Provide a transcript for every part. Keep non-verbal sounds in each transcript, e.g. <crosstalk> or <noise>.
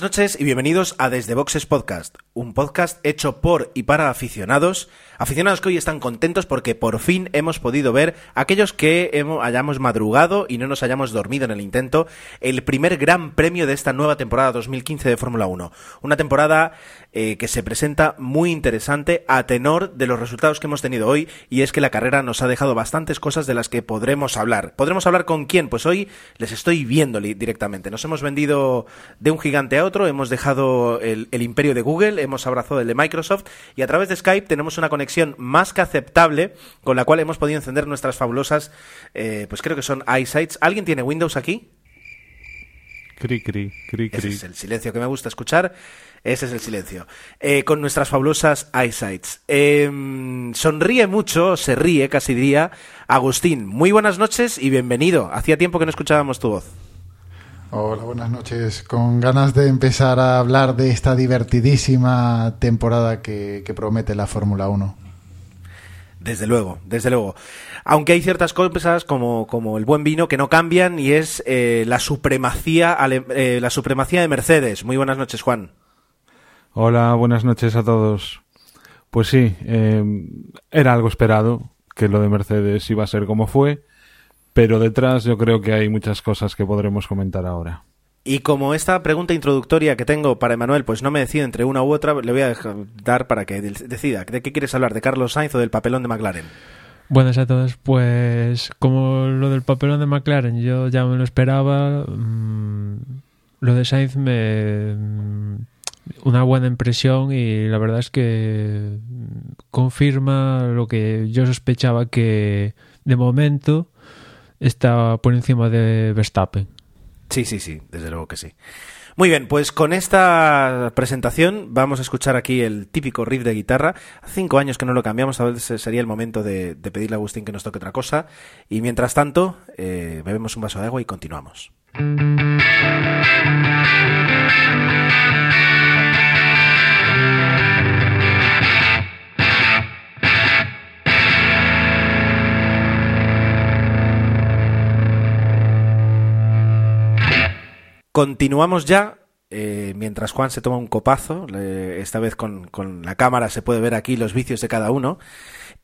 Buenas noches y bienvenidos a Desde Boxes Podcast, un podcast hecho por y para aficionados, aficionados que hoy están contentos porque por fin hemos podido ver aquellos que hemos, hayamos madrugado y no nos hayamos dormido en el intento, el primer gran premio de esta nueva temporada 2015 de Fórmula 1. Una temporada eh, que se presenta muy interesante a tenor de los resultados que hemos tenido hoy y es que la carrera nos ha dejado bastantes cosas de las que podremos hablar. ¿Podremos hablar con quién? Pues hoy les estoy viendo directamente. Nos hemos vendido de un gigante a otro, hemos dejado el, imperio de Google, hemos abrazado el de Microsoft y a través de Skype tenemos una conexión más que aceptable con la cual hemos podido encender nuestras fabulosas, eh, pues creo que son iSights. ¿Alguien tiene Windows aquí? Cri, cri, cri, Ese es el silencio que me gusta escuchar. Ese es el silencio. Eh, con nuestras fabulosas eyesights. Em, sonríe mucho, se ríe, casi diría. Agustín, muy buenas noches y bienvenido. Hacía tiempo que no escuchábamos tu voz. Hola, buenas noches. Con ganas de empezar a hablar de esta divertidísima temporada que, promete la Fórmula 1. Desde luego, desde luego. Aunque hay ciertas cosas como, como el buen vino que no cambian y es eh, la supremacía eh, la supremacía de Mercedes. Muy buenas noches, Juan. Hola, buenas noches a todos. Pues sí, eh, era algo esperado que lo de Mercedes iba a ser como fue pero detrás yo creo que hay muchas cosas que podremos comentar ahora. Y como esta pregunta introductoria que tengo para Emanuel, pues no me decido entre una u otra, le voy a dar para que decida. ¿De qué quieres hablar? ¿De Carlos Sainz o del papelón de McLaren? Buenas a todos. Pues como lo del papelón de McLaren yo ya me lo esperaba, mm, lo de Sainz me... Mm, una buena impresión y la verdad es que confirma lo que yo sospechaba que de momento está por encima de Verstappen. Sí, sí, sí, desde luego que sí. Muy bien, pues con esta presentación vamos a escuchar aquí el típico riff de guitarra. Hace cinco años que no lo cambiamos, a veces sería el momento de, pedirle a Agustín que nos toque otra cosa. Y mientras tanto, eh, bebemos un vaso de agua y continuamos. Continuamos ya. Eh, mientras Juan se toma un copazo, esta vez con, con la cámara se puede ver aquí los vicios de cada uno.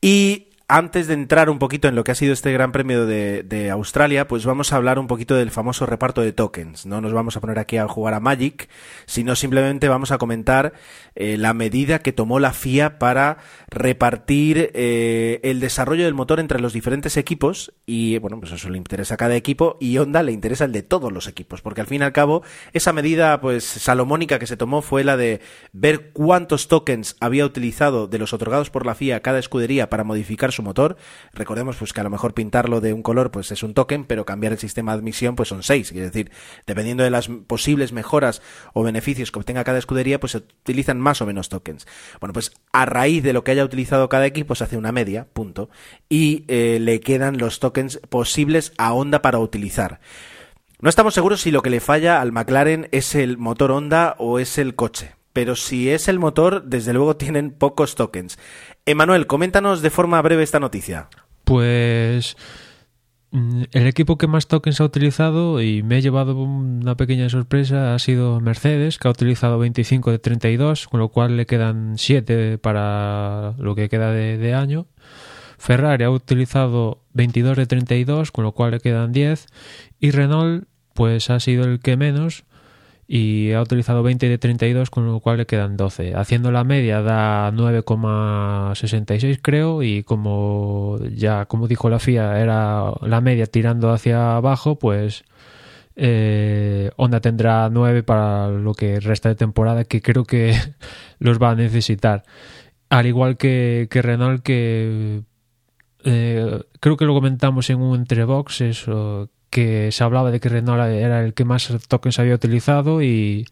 Y antes de entrar un poquito en lo que ha sido este Gran Premio de, Australia, pues vamos a hablar un poquito del famoso reparto de tokens. No nos vamos a poner aquí a jugar a Magic, sino simplemente vamos a comentar eh, la medida que tomó la FIA para repartir eh, el desarrollo del motor entre los diferentes equipos. Y bueno, pues eso le interesa a cada equipo y Honda le interesa el de todos los equipos, porque al fin y al cabo esa medida pues salomónica que se tomó fue la de ver cuántos tokens había utilizado de los otorgados por la FIA cada escudería para modificar su motor. Recordemos pues que a lo mejor pintarlo de un color pues es un token, pero cambiar el sistema de admisión pues son seis. Es decir, dependiendo de las posibles mejoras o beneficios que obtenga cada escudería, pues se utilizan más o menos tokens. Bueno, pues a raíz de lo que haya utilizado cada equipo se hace una media, punto, y eh, le quedan los tokens posibles a Honda para utilizar. No estamos seguros si lo que le falla al McLaren es el motor Honda o es el coche pero si es el motor, desde luego tienen pocos tokens. Emanuel, coméntanos de forma breve esta noticia. Pues mm, el equipo que más tokens ha utilizado y me ha llevado una pequeña sorpresa ha sido Mercedes, que ha utilizado 25 de 32, con lo cual le quedan 7 para lo que queda de, año. Ferrari ha utilizado 22 de 32, con lo cual le quedan 10. Y Renault, pues ha sido el que menos, y ha utilizado 20 de 32 con lo cual le quedan 12 haciendo la media da 9,66 creo y como ya como dijo la FIA era la media tirando hacia abajo pues eh, Honda tendrá 9 para lo que resta de temporada que creo que <laughs> los va a necesitar. Al igual que, que Renault que eh, creo que lo comentamos en un entrebox eso que se hablaba de que Renault era el que más tokens había utilizado y,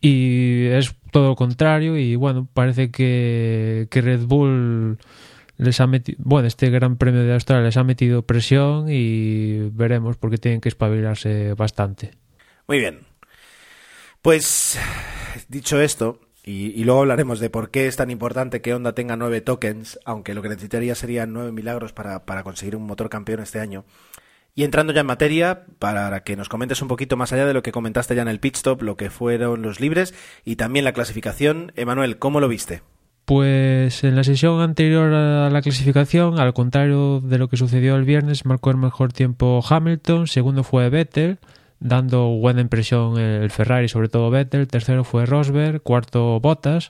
y es todo lo contrario y bueno, parece que, que Red Bull les ha metido, bueno, este Gran Premio de Australia les ha metido presión y veremos porque tienen que espabilarse bastante. Muy bien. Pues dicho esto, y, y, luego hablaremos de por qué es tan importante que Honda tenga nueve tokens, aunque lo que necesitaría serían nueve milagros para, para conseguir un motor campeón este año. Y entrando ya en materia, para que nos comentes un poquito más allá de lo que comentaste ya en el pit stop, lo que fueron los libres y también la clasificación. Emanuel, ¿cómo lo viste? Pues en la sesión anterior a la clasificación, al contrario de lo que sucedió el viernes, marcó el mejor tiempo Hamilton, segundo fue Vettel, dando buena impresión el Ferrari, sobre todo Vettel, tercero fue Rosberg, cuarto Bottas,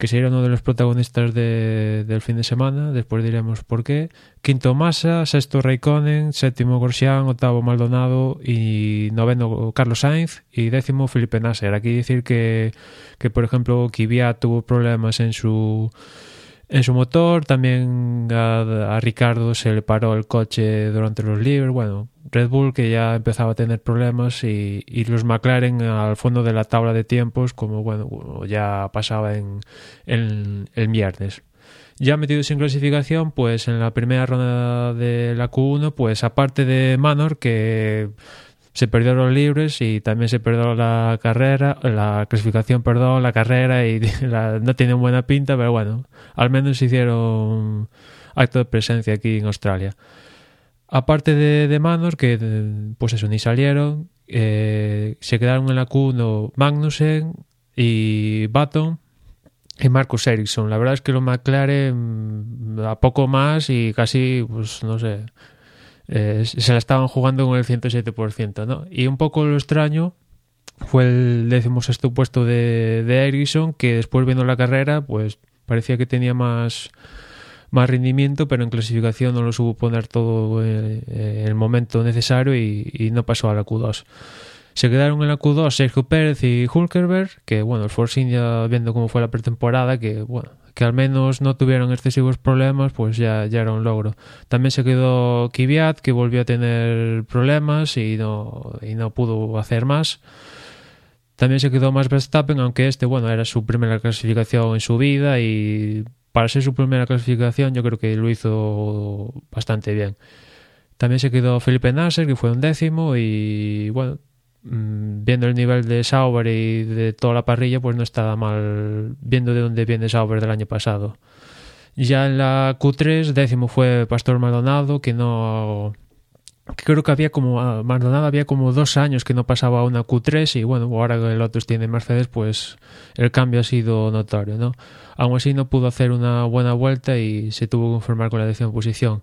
que sería uno de los protagonistas de, del fin de semana, después diremos por qué. Quinto Massa, sexto Raikkonen, séptimo Grosjean, octavo Maldonado y noveno Carlos Sainz y décimo Felipe Nasser. Aquí decir que, que por ejemplo, Kvyat tuvo problemas en su en su motor, también a, Ricardo se le paró el coche durante los libres, bueno, Red Bull que ya empezaba a tener problemas y, y, los McLaren al fondo de la tabla de tiempos como bueno ya pasaba en, en el viernes. Ya metidos en clasificación, pues en la primera ronda de la Q1, pues aparte de Manor que se perdió los libres y también se perdió la carrera, la clasificación, perdón, la carrera y <laughs> no tiene buena pinta, pero bueno, al menos hicieron acto de presencia aquí en Australia. Aparte de, de Manor, que pues eso, ni salieron, eh, se quedaron en la Q1 Magnussen y Baton y Marcus Ericsson. La verdad es que los McLaren a poco más y casi, pues no sé, eh, se la estaban jugando con el 107%, ¿no? Y un poco lo extraño fue el décimo sexto puesto de, de Ericsson, que después viendo la carrera, pues parecía que tenía más más rendimiento, pero en clasificación no lo supo poner todo en el momento necesario y, no pasó a la Q2. Se quedaron en la Q2 Sergio Pérez y Hulkerberg, que bueno, el Force India viendo cómo fue la pretemporada, que bueno, que al menos no tuvieron excesivos problemas, pues ya, ya era un logro. También se quedó Kvyat, que volvió a tener problemas y no, y no pudo hacer más. También se quedó más Verstappen, aunque este, bueno, era su primera clasificación en su vida y para ser su primera clasificación yo creo que lo hizo bastante bien. También se quedó Felipe Nasser, que fue un décimo, y bueno, viendo el nivel de Sauber y de toda la parrilla, pues no estaba mal viendo de dónde viene Sauber del año pasado. Ya en la Q3, décimo fue Pastor Maldonado, que no creo que había como Maldonado había como dos años que no pasaba una Q3 y bueno, ahora que el Lotus tiene Mercedes, pues el cambio ha sido notorio, ¿no? Aún así no pudo hacer una buena vuelta y se tuvo que conformar con la décima posición.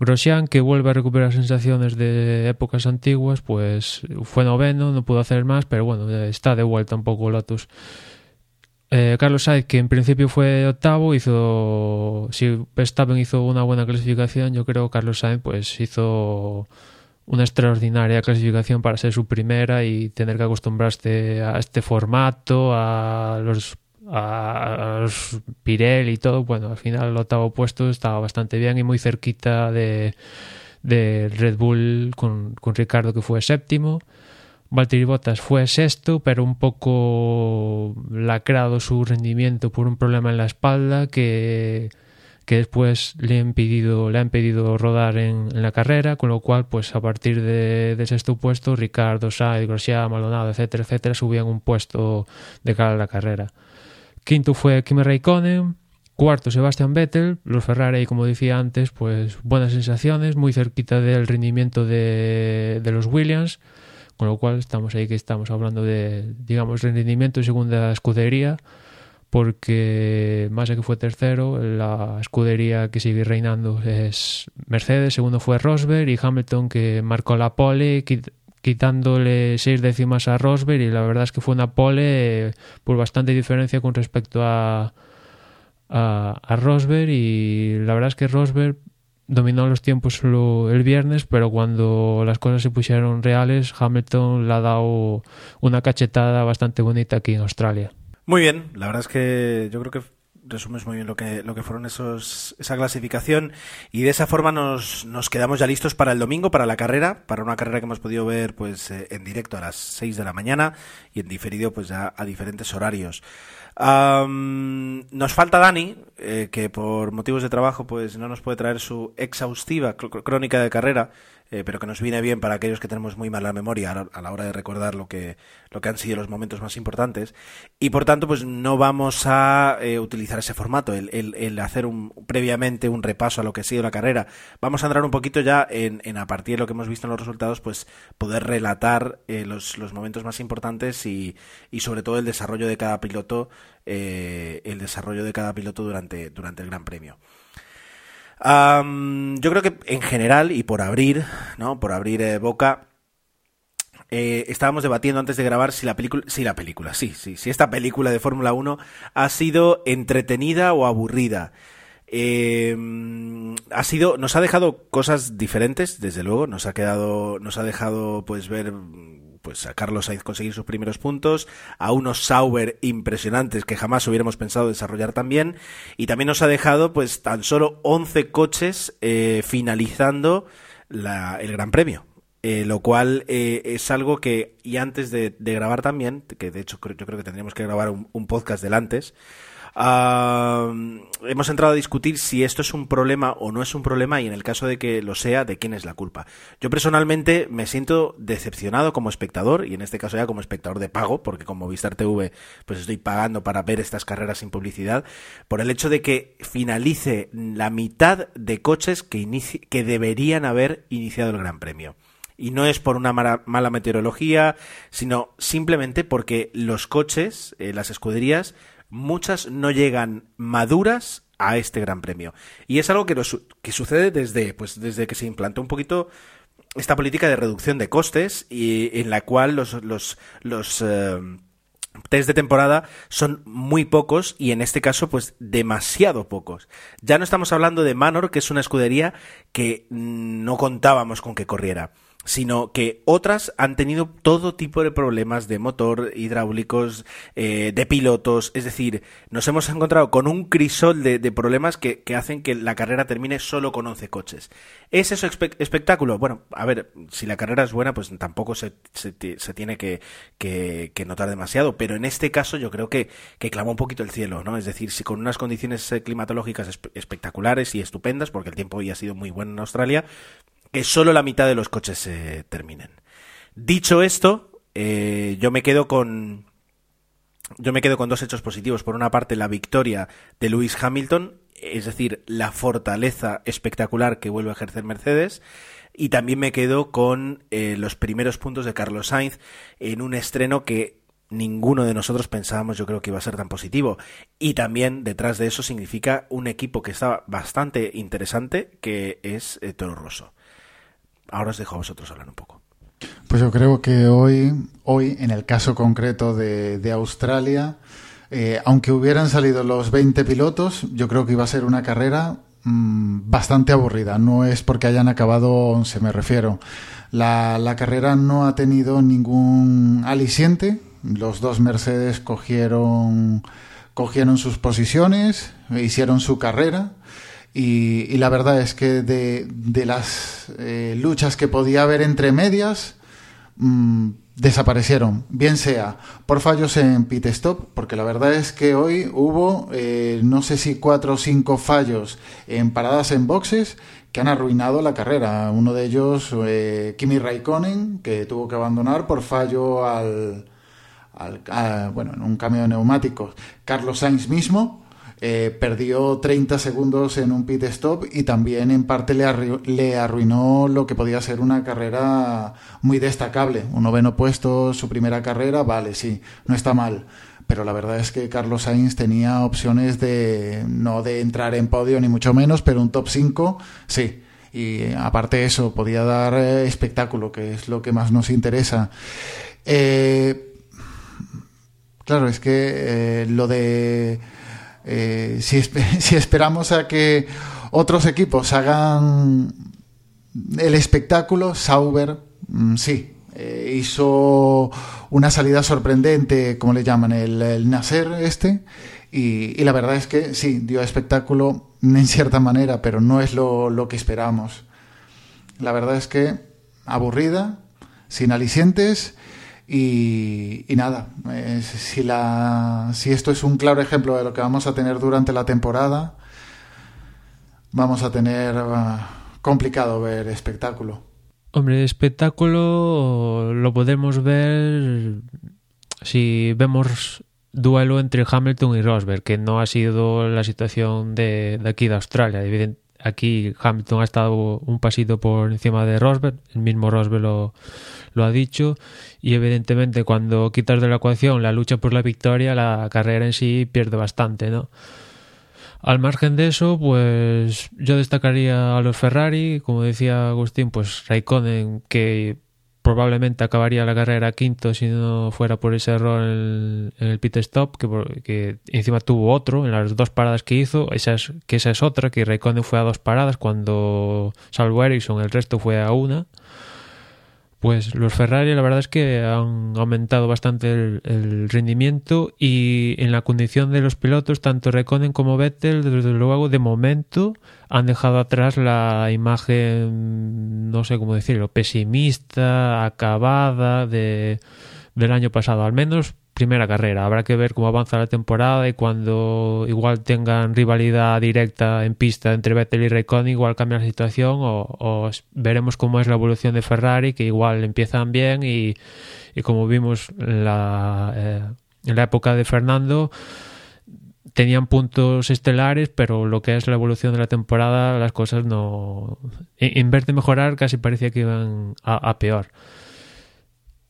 Grosjean, que vuelve a recuperar sensaciones de épocas antiguas, pues fue noveno, no pudo hacer más, pero bueno, está de vuelta un poco Lotus. Eh, Carlos Sainz, que en principio fue octavo, hizo. Si Verstappen hizo una buena clasificación, yo creo que Carlos Sainz pues hizo una extraordinaria clasificación para ser su primera y tener que acostumbrarse a este formato, a los, a los Pirelli y todo. Bueno, al final el octavo puesto estaba bastante bien y muy cerquita de, de Red Bull con, con Ricardo, que fue séptimo. Valtteri Bottas fue sexto, pero un poco lacrado su rendimiento por un problema en la espalda que, que después le ha impedido, le ha impedido rodar en, en, la carrera, con lo cual, pues a partir de, de sexto puesto, Ricardo, Sainz, Grosjean, Maldonado, etcétera, etcétera, subían un puesto de cara a la carrera. Quinto fue Kimi Raikkonen, Cuarto, Sebastian Vettel. Los Ferrari, como decía antes, pues buenas sensaciones, muy cerquita del rendimiento de, de los Williams. Con lo cual estamos ahí que estamos hablando de, digamos, rendimiento en segunda escudería, porque Massa que fue tercero, la escudería que sigue reinando es Mercedes, segundo fue Rosberg y Hamilton que marcó la pole quitándole seis décimas a Rosberg y la verdad es que fue una pole por bastante diferencia con respecto a, a, Rosberg y la verdad es que Rosberg dominó los tiempos el viernes, pero cuando las cosas se pusieron reales, Hamilton le ha dado una cachetada bastante bonita aquí en Australia. Muy bien, la verdad es que yo creo que resumes muy bien lo que, lo que fueron esos, esa clasificación y de esa forma nos, nos quedamos ya listos para el domingo, para la carrera, para una carrera que hemos podido ver pues eh, en directo a las 6 de la mañana y en diferido pues ya a diferentes horarios. nos falta Dani, eh, que por motivos de trabajo pues no nos puede traer su exhaustiva crónica de carrera, eh, pero que nos viene bien para aquellos que tenemos muy mala memoria a la hora de recordar lo que, lo que han sido los momentos más importantes. Y por tanto, pues no vamos a eh, utilizar ese formato, el, el, hacer un, previamente un repaso a lo que ha sido la carrera. Vamos a entrar un poquito ya en, en a partir de lo que hemos visto en los resultados, pues poder relatar eh, los, los, momentos más importantes y, y, sobre todo el desarrollo de cada piloto, el desarrollo de cada piloto durante, durante el Gran Premio yo creo que en general, y por abrir, ¿no? Por abrir eh, boca, eh, estábamos debatiendo antes de grabar si la película, si la película, sí, sí, si esta película de Fórmula 1 ha sido entretenida o aburrida. Em, ha sido, nos ha dejado cosas diferentes, desde luego, nos ha quedado, nos ha dejado pues ver pues a Carlos Sainz conseguir sus primeros puntos, a unos Sauber impresionantes que jamás hubiéramos pensado desarrollar también, y también nos ha dejado pues tan solo 11 coches eh, finalizando el Gran Premio. Eh, lo cual eh, es algo que, y antes de, grabar también, que de hecho yo creo que tendríamos que grabar un, un podcast del antes, hemos entrado a discutir si esto es un problema o no es un problema y en el caso de que lo sea, de quién es la culpa. Yo personalmente me siento decepcionado como espectador y en este caso ya como espectador de pago, porque como Vistar TV pues estoy pagando para ver estas carreras sin publicidad, por el hecho de que finalice la mitad de coches que, que deberían haber iniciado el Gran Premio y no es por una mala, meteorología, sino simplemente porque los coches, eh, las escuderías, muchas no llegan maduras a este Gran Premio. Y es algo que, sucede desde, pues, desde que se implantó un poquito esta política de reducción de costes y en la cual los, los, los eh, test de temporada son muy pocos y en este caso pues demasiado pocos. Ya no estamos hablando de Manor, que es una escudería que no contábamos con que corriera sino que otras han tenido todo tipo de problemas de motor, hidráulicos, eh, de pilotos, es decir, nos hemos encontrado con un crisol de, problemas que, hacen que la carrera termine solo con 11 coches. ¿Es eso espectáculo? Bueno, a ver, si la carrera es buena, pues tampoco se, se, tiene que, que, notar demasiado, pero en este caso yo creo que, que clamó un poquito el cielo, ¿no? Es decir, si con unas condiciones eh, climatológicas espectaculares y estupendas, porque el tiempo hoy ha sido muy bueno en Australia, que solo la mitad de los coches se terminen. Dicho esto, eh, yo me quedo con yo me quedo con dos hechos positivos. Por una parte, la victoria de Lewis Hamilton, es decir, la fortaleza espectacular que vuelve a ejercer Mercedes. Y también me quedo con eh, los primeros puntos de Carlos Sainz en un estreno que ninguno de nosotros pensábamos yo creo que iba a ser tan positivo. Y también detrás de eso significa un equipo que estaba bastante interesante, que es eh, Toro Rosso. Ahora os dejo a vosotros hablar un poco. Pues yo creo que hoy, hoy en el caso concreto de, Australia, eh, aunque hubieran salido los 20 pilotos, yo creo que iba a ser una carrera mm, bastante aburrida. No es porque hayan acabado 11, me refiero. La, la carrera no ha tenido ningún aliciente. Los dos Mercedes cogieron, cogieron sus posiciones, hicieron su carrera y, la verdad es que de, de las eh, luchas que podía haber entre medias, mm, desaparecieron, bien sea por fallos en pit stop, porque la verdad es que hoy hubo, eh, no sé si cuatro o cinco fallos en paradas en boxes que han arruinado la carrera. Uno de ellos, eh, Kimi Raikkonen, que tuvo que abandonar por fallo al, al bueno, en un cambio de neumáticos. Carlos Sainz mismo, eh, perdió 30 segundos en un pit stop y también en parte le, arruinó lo que podía ser una carrera muy destacable. Un noveno puesto, su primera carrera, vale, sí, no está mal. Pero la verdad es que Carlos Sainz tenía opciones de no de entrar en podio ni mucho menos, pero un top 5, sí. Y aparte eso, podía dar eh, espectáculo, que es lo que más nos interesa. Eh, claro, es que lo de eh, <laughs> si, esperamos a que otros equipos hagan el espectáculo, Sauber mm, sí, eh, hizo una salida sorprendente, como le llaman, el, Nasser este, Y, la verdad es que sí, dio espectáculo en cierta manera, pero no es lo, que esperábamos. La verdad es que aburrida, sin alicientes y, nada. si, la, si esto es un claro ejemplo de lo que vamos a tener durante la temporada, vamos a tener ah, complicado ver espectáculo. Hombre, espectáculo lo podemos ver si vemos duelo entre Hamilton y Rosberg, que no ha sido la situación de, aquí de Australia. aquí Hamilton ha estado un pasito por encima de Rosberg, el mismo Rosberg lo, lo ha dicho, y evidentemente cuando quitas de la ecuación la lucha por la victoria, la carrera en sí pierde bastante, ¿no? Al margen de eso, pues yo destacaría a los Ferrari, como decía Agustín, pues Raikkonen, que probablemente acabaría la carrera quinto si no fuera por ese error en el, pit stop, que, que, encima tuvo otro en las dos paradas que hizo, esa es, que esa es otra, que Raikkonen fue a dos paradas cuando salvo Ericsson, el resto fue a una. Pues los Ferrari la verdad es que han aumentado bastante el, rendimiento y en la condición de los pilotos, tanto Reconen como Vettel, desde luego, de momento han dejado atrás la imagen, no sé cómo decirlo, pesimista, acabada de, del año pasado. Al menos primera carrera. Habrá que ver cómo avanza la temporada y cuando igual tengan rivalidad directa en pista entre Vettel y Raikkonen, igual cambia la situación o, veremos cómo es la evolución de Ferrari, que igual empiezan bien y, como vimos en la, eh, en la época de Fernando, tenían puntos estelares, pero lo que es la evolución de la temporada, las cosas no... En, vez de mejorar, casi parecía que iban a peor.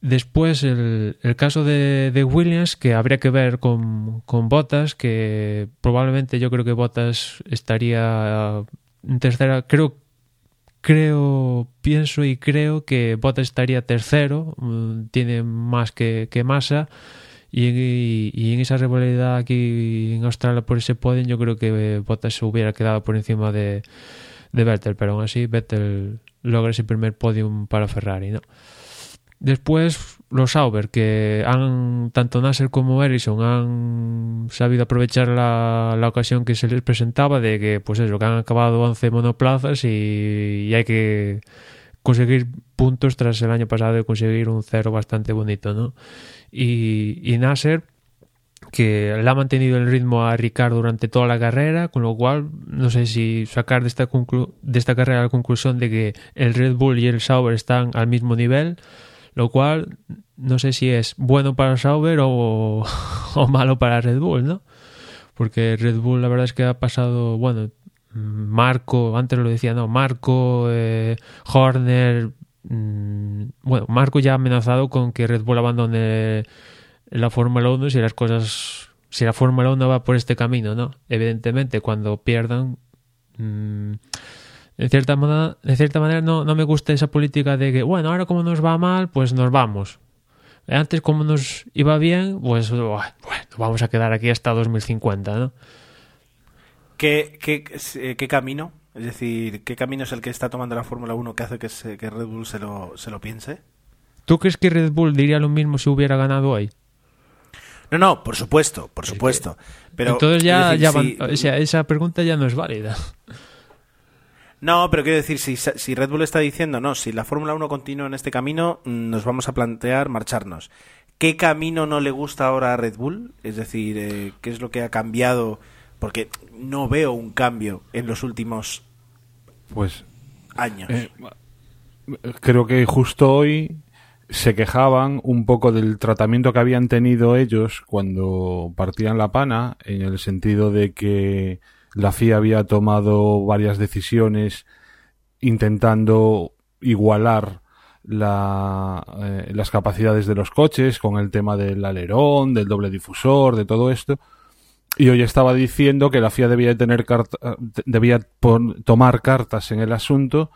Después el, el caso de, de, Williams, que habría que ver con, con Bottas, que probablemente yo creo que Bottas estaría en tercera, creo, creo, pienso y creo que Bottas estaría tercero, mm, tiene más que, que masa, y, y, en esa rivalidad aquí en Australia por ese podio yo creo que Bottas se hubiera quedado por encima de, de Vettel, pero aún así Vettel logra ese primer podium para Ferrari, ¿no? Después los Sauber, que han, tanto Nasser como Ericsson han sabido aprovechar la, la, ocasión que se les presentaba de que, pues eso, que han acabado 11 monoplazas y, y hay que conseguir puntos tras el año pasado de conseguir un cero bastante bonito, ¿no? Y, y Nasser, que le ha mantenido el ritmo a Ricardo durante toda la carrera, con lo cual no sé si sacar de esta, de esta carrera la conclusión de que el Red Bull y el Sauber están al mismo nivel lo cual no sé si es bueno para Sauber <laughs> o, malo para Red Bull, ¿no? Porque Red Bull la verdad es que ha pasado, bueno, Marco, antes lo decía, no, Marco, eh, Horner, mm, bueno, Marco ya ha amenazado con que Red Bull abandone la Fórmula 1 si las cosas, si la Fórmula 1 va por este camino, ¿no? Evidentemente, cuando pierdan, mm, en cierta manera, de cierta manera no, no me gusta esa política de que, bueno, ahora como nos va mal, pues nos vamos. Antes como nos iba bien, pues bueno, vamos a quedar aquí hasta 2050, ¿no? ¿Qué, qué, qué camino? Es decir, ¿qué camino es el que está tomando la Fórmula 1 que hace que, que Red Bull se lo, se lo piense? ¿Tú crees que Red Bull diría lo mismo si hubiera ganado hoy? No, no, por supuesto, por supuesto. Pero, Entonces ya, ya o sea, esa pregunta ya no es válida. No, pero quiero decir, si, si Red Bull está diciendo, no, si la Fórmula 1 continúa en este camino, mm, nos vamos a plantear marcharnos. ¿Qué camino no le gusta ahora a Red Bull? Es decir, eh, ¿qué es lo que ha cambiado? Porque no veo un cambio en los últimos pues años. Eh, creo que justo hoy se quejaban un poco del tratamiento que habían tenido ellos cuando partían la pana, en el sentido de que la FIA había tomado varias decisiones intentando igualar la, eh, las capacidades de los coches con el tema del alerón, del doble difusor, de todo esto. Y hoy estaba diciendo que la FIA debía tener debía tomar cartas en el asunto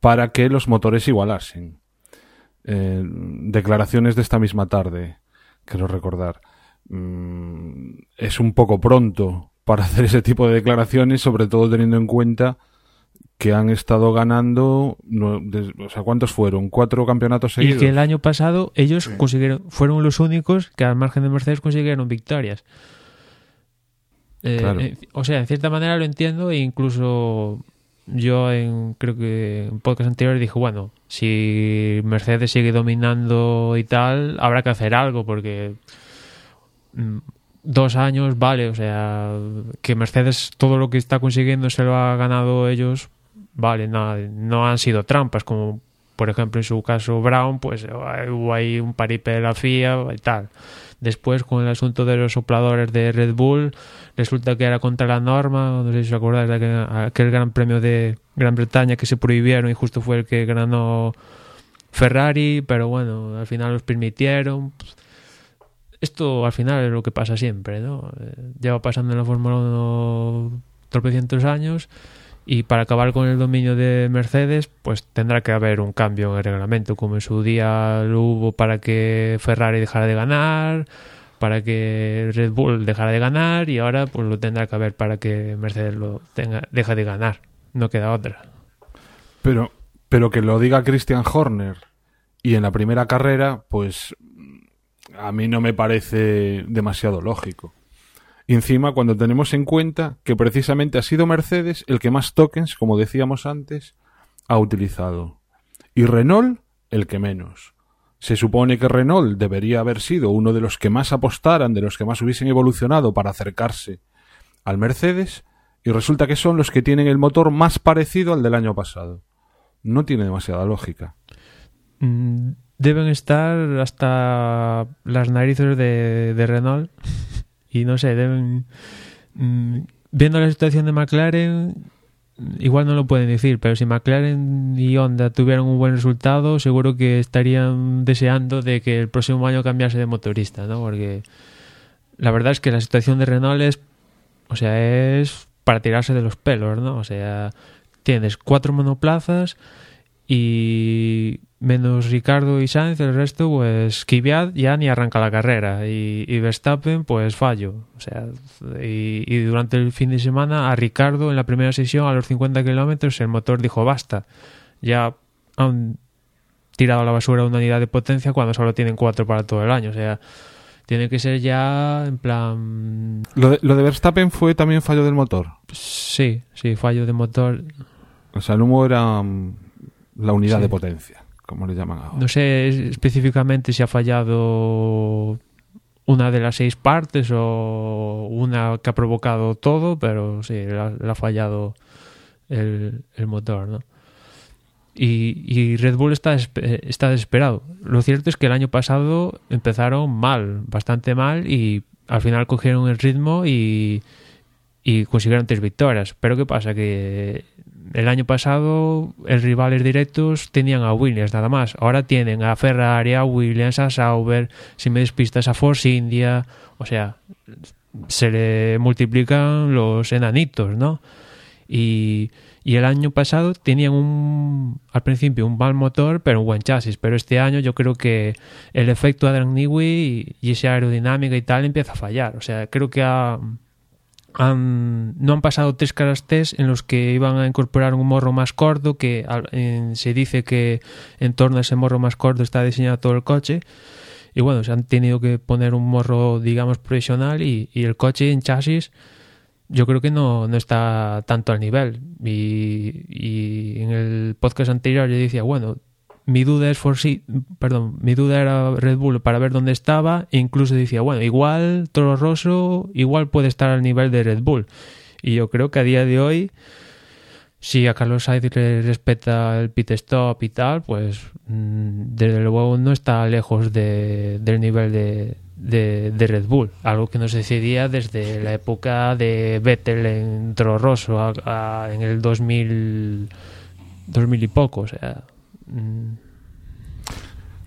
para que los motores igualasen. Eh, declaraciones de esta misma tarde, quiero recordar. Mm, es un poco pronto para hacer ese tipo de declaraciones, sobre todo teniendo en cuenta que han estado ganando, o sea, ¿cuántos fueron? ¿Cuatro campeonatos seguidos? Y que el año pasado ellos consiguieron, fueron los únicos que al margen de Mercedes consiguieron victorias. Eh, Claro. en- o sea, en cierta manera lo entiendo e incluso yo en, creo que en podcast anteriores dije, bueno, si Mercedes sigue dominando y tal, habrá que hacer algo porque mm, dos años, vale, o sea, que Mercedes todo lo que está consiguiendo se lo ha ganado ellos, vale, no, no han sido trampas como por ejemplo en su caso Brown, pues eh, hubo ahí un paripe de la FIA y tal. Después, con el asunto de los sopladores de Red Bull, resulta que era contra la norma. No sé si os acordáis de aquel, aquel gran premio de Gran Bretaña que se prohibieron y justo fue el que ganó Ferrari, pero bueno, al final los permitieron. Esto al final es lo que pasa siempre, ¿no? Eh, Lleva pasando en la Fórmula 1 tropecientos años y para acabar con el dominio de Mercedes, pues tendrá que haber un cambio en el reglamento, como en su día lo hubo para que Ferrari dejara de ganar, para que Red Bull dejara de ganar y ahora pues lo tendrá que haber para que Mercedes lo tenga, deje de ganar. No queda otra. Pero, pero que lo diga Christian Horner y en la primera carrera, pues a mí no me parece demasiado lógico. Y encima, cuando tenemos en cuenta que precisamente ha sido Mercedes el que más tokens, como decíamos antes, ha utilizado. Y Renault el que menos. Se supone que Renault debería haber sido uno de los que más apostaran, de los que más hubiesen evolucionado para acercarse al Mercedes, y resulta que son los que tienen el motor más parecido al del año pasado. No tiene demasiada lógica. Mm, Deben estar hasta las narices de, de Renault y no sé, deben... mm, Viendo la situación de McLaren, igual no lo pueden decir, pero si McLaren y Honda tuvieran un buen resultado, seguro que estarían deseando de que el próximo año cambiase de motorista, ¿no? Porque la verdad es que la situación de Renault es, o sea, es para tirarse de los pelos, ¿no? O sea, tienes cuatro monoplazas y menos Ricardo y Sainz, el resto, pues Kvyat ya ni arranca la carrera y, y Verstappen, pues fallo. O sea, y, y durante el fin de semana a Ricardo en la primera sesión a los 50 kilómetros el motor dijo basta. Ya han tirado a la basura una unidad de potencia cuando solo tienen cuatro para todo el año. O sea, tiene que ser ya en plan... Lo de, lo de Verstappen fue también fallo del motor. Sí, sí, fallo de motor. O sea, el humo era mm, la unidad Sí. de potencia, No sé específicamente si ha fallado una de las seis partes o una que ha provocado todo, pero sí, le ha, fallado el, motor, ¿no? Y, y Red Bull está, está desesperado. Lo cierto es que el año pasado empezaron mal, bastante mal, y al final cogieron el ritmo y, y consiguieron tres victorias. Pero ¿qué pasa? Que el año pasado el rivales directos tenían a Williams nada más. Ahora tienen a Ferrari, a Williams, a Sauber, si me despistas a Force India. O sea, se le multiplican los enanitos, ¿no? Y, y el año pasado tenían un, al principio un mal motor, pero un buen chasis. Pero este año yo creo que el efecto Adrian Newey y, y esa aerodinámica y tal empieza a fallar. O sea, creo que ha, han- no han pasado tres caras test en los que iban a incorporar un morro más corto, que se dice que en torno a ese morro más corto está diseñado todo el coche. Y bueno, se han tenido que poner un morro, digamos, profesional y, y el coche en chasis yo creo que no, no está tanto al nivel. Y, y en el podcast anterior yo decía, bueno, mi duda es Forsi, perdón, mi duda era Red Bull para ver dónde estaba e incluso decía, bueno, igual Toro Rosso igual puede estar al nivel de Red Bull. Y yo creo que a día de hoy si a Carlos Sainz le respeta el pit stop y tal, pues mm, desde luego no está lejos de- del nivel de, de- Red Bull, algo que no se decidía desde la época de Vettel en Toro Rosso a- en el 2000, 2000 y poco, o sea,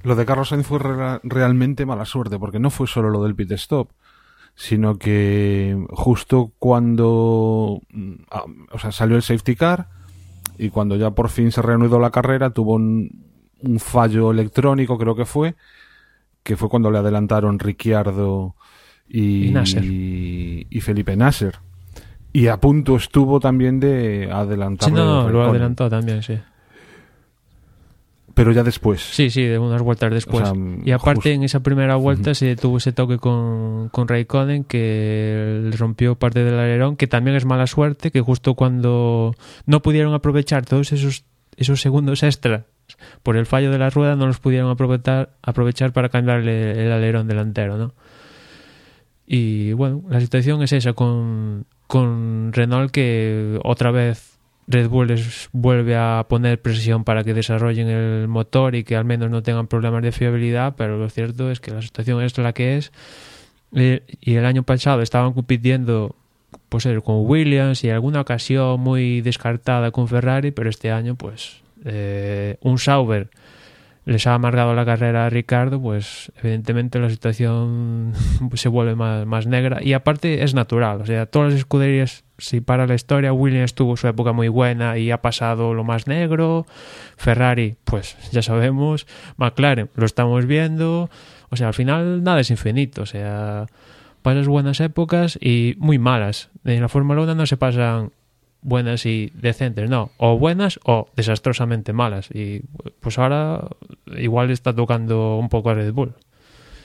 Lo de Carlos Sainz fue re- realmente mala suerte, porque no fue solo lo del pit stop, sino que justo cuando mm, ah, o sea, salió el safety car y cuando ya por fin se reanudó la carrera tuvo un, un fallo electrónico, creo que fue, que fue cuando le adelantaron Ricciardo y, Y Nasser. y Felipe Nasser. Y a punto estuvo también de sí, adelantarlo. no, no, lo adelantó también, sí. Pero ya después. Sí, sí, de unas vueltas después. O sea, y aparte, justo. en esa primera vuelta se tuvo ese toque con, con Raikkonen que le rompió parte del alerón, que también es mala suerte, que justo cuando no pudieron aprovechar todos esos, esos segundos extra por el fallo de la rueda, no los pudieron aprovechar, aprovechar para cambiarle el alerón delantero, ¿no? Y bueno, la situación es esa con, con Renault que otra vez Red Bull les vuelve a poner presión para que desarrollen el motor y que al menos no tengan problemas de fiabilidad, pero lo cierto es que la situación es la que es. Eh, y el año pasado estaban compitiendo pues eh, con Williams y alguna ocasión muy descartada con Ferrari, pero este año pues eh, un Sauber les ha amargado la carrera a Ricardo, pues evidentemente la situación <laughs> se vuelve más, más, negra y aparte es natural, o sea, todas las escuderías, si para la historia, Williams tuvo su época muy buena y ha pasado lo más negro, Ferrari, pues ya sabemos, McLaren, lo estamos viendo, o sea, al final nada es infinito, o sea, pasas buenas épocas y muy malas. En la Fórmula 1 no se pasan buenas y decentes, no, o buenas o desastrosamente malas. Y pues ahora igual está tocando un poco a Red Bull.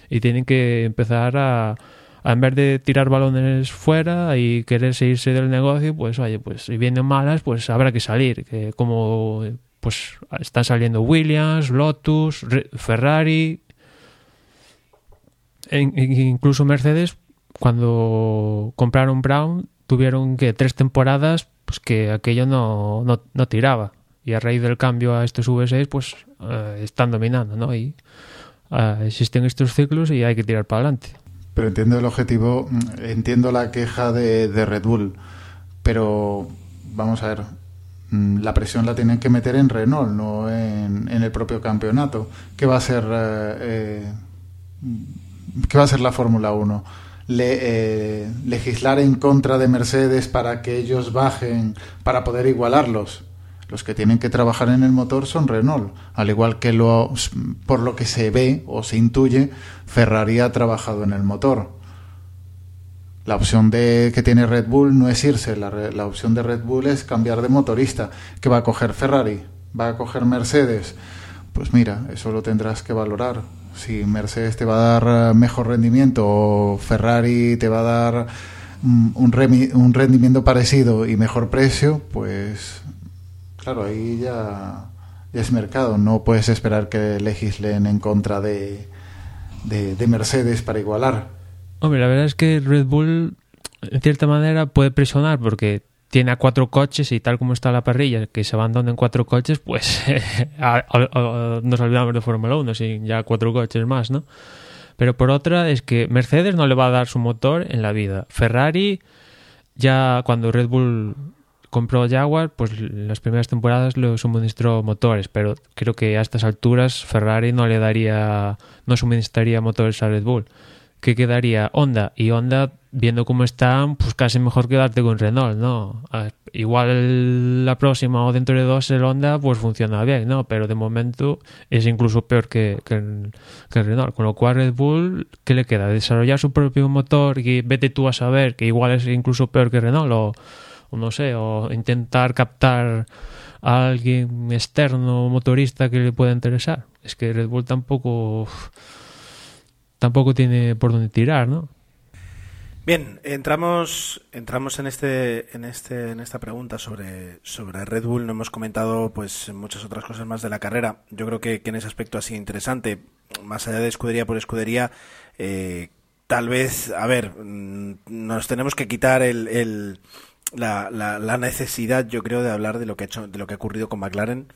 Y tienen que empezar a, en vez de tirar balones fuera y querer seguirse del negocio, pues oye, pues si vienen malas, pues habrá que salir. Que como pues están saliendo Williams, Lotus, Ferrari, e incluso Mercedes, cuando compraron Brown, tuvieron que tres temporadas pues que aquello no, no, no, tiraba. Y a raíz del cambio a estos V6, pues uh, están dominando, ¿no? Y uh, existen estos ciclos y hay que tirar para adelante. Pero entiendo el objetivo, entiendo la queja de, de, Red Bull, pero vamos a ver, mm, la presión la tienen que meter en Renault, no en, en el propio campeonato. ¿Qué va a ser, eh, eh, ¿qué va a ser la Fórmula 1? Le, eh, legislar en contra de Mercedes para que ellos bajen, para poder igualarlos. Los que tienen que trabajar en el motor son Renault, al igual que lo, por lo que se ve o se intuye, Ferrari ha trabajado en el motor. La opción de, que tiene Red Bull no es irse, la, la opción de Red Bull es cambiar de motorista. ¿Qué va a coger Ferrari? ¿Va a coger Mercedes? Pues mira, eso lo tendrás que valorar si Mercedes te va a dar mejor rendimiento o Ferrari te va a dar un, un rendimiento parecido y mejor precio, pues claro, ahí ya, ya, es mercado. No puedes esperar que legislen en contra de, de, de Mercedes para igualar. Hombre, la verdad es que Red Bull, en cierta manera, puede presionar porque tiene a cuatro coches y tal como está la parrilla, que se abandonen cuatro coches, pues <laughs> nos olvidamos de Fórmula 1, sin ya cuatro coches más, ¿no? Pero por otra es que Mercedes no le va a dar su motor en la vida. Ferrari, ya cuando Red Bull compró Jaguar, pues en las primeras temporadas le suministró motores, pero creo que a estas alturas Ferrari no le daría, no suministraría motores a Red Bull. ¿Qué quedaría? Honda. Y Honda, viendo cómo están, pues casi mejor quedarte con Renault, ¿no? Igual la próxima o dentro de dos el Honda, pues funciona bien, ¿no? Pero de momento es incluso peor que, que, que Renault. Con lo cual Red Bull, ¿qué le queda? Desarrollar su propio motor y vete tú a saber que igual es incluso peor que Renault o, o no sé, o intentar captar a alguien externo motorista que le pueda interesar. Es que Red Bull tampoco tampoco tiene por dónde tirar, ¿no? Bien, entramos, entramos en este, en este, en esta pregunta sobre, sobre Red Bull. No hemos comentado, pues, muchas otras cosas más de la carrera. Yo creo que, en ese aspecto ha sido interesante. Más allá de escudería por escudería, eh, tal vez, a ver, nos tenemos que quitar el, el la, la, la, necesidad, yo creo, de hablar de lo que ha hecho, de lo que ha ocurrido con McLaren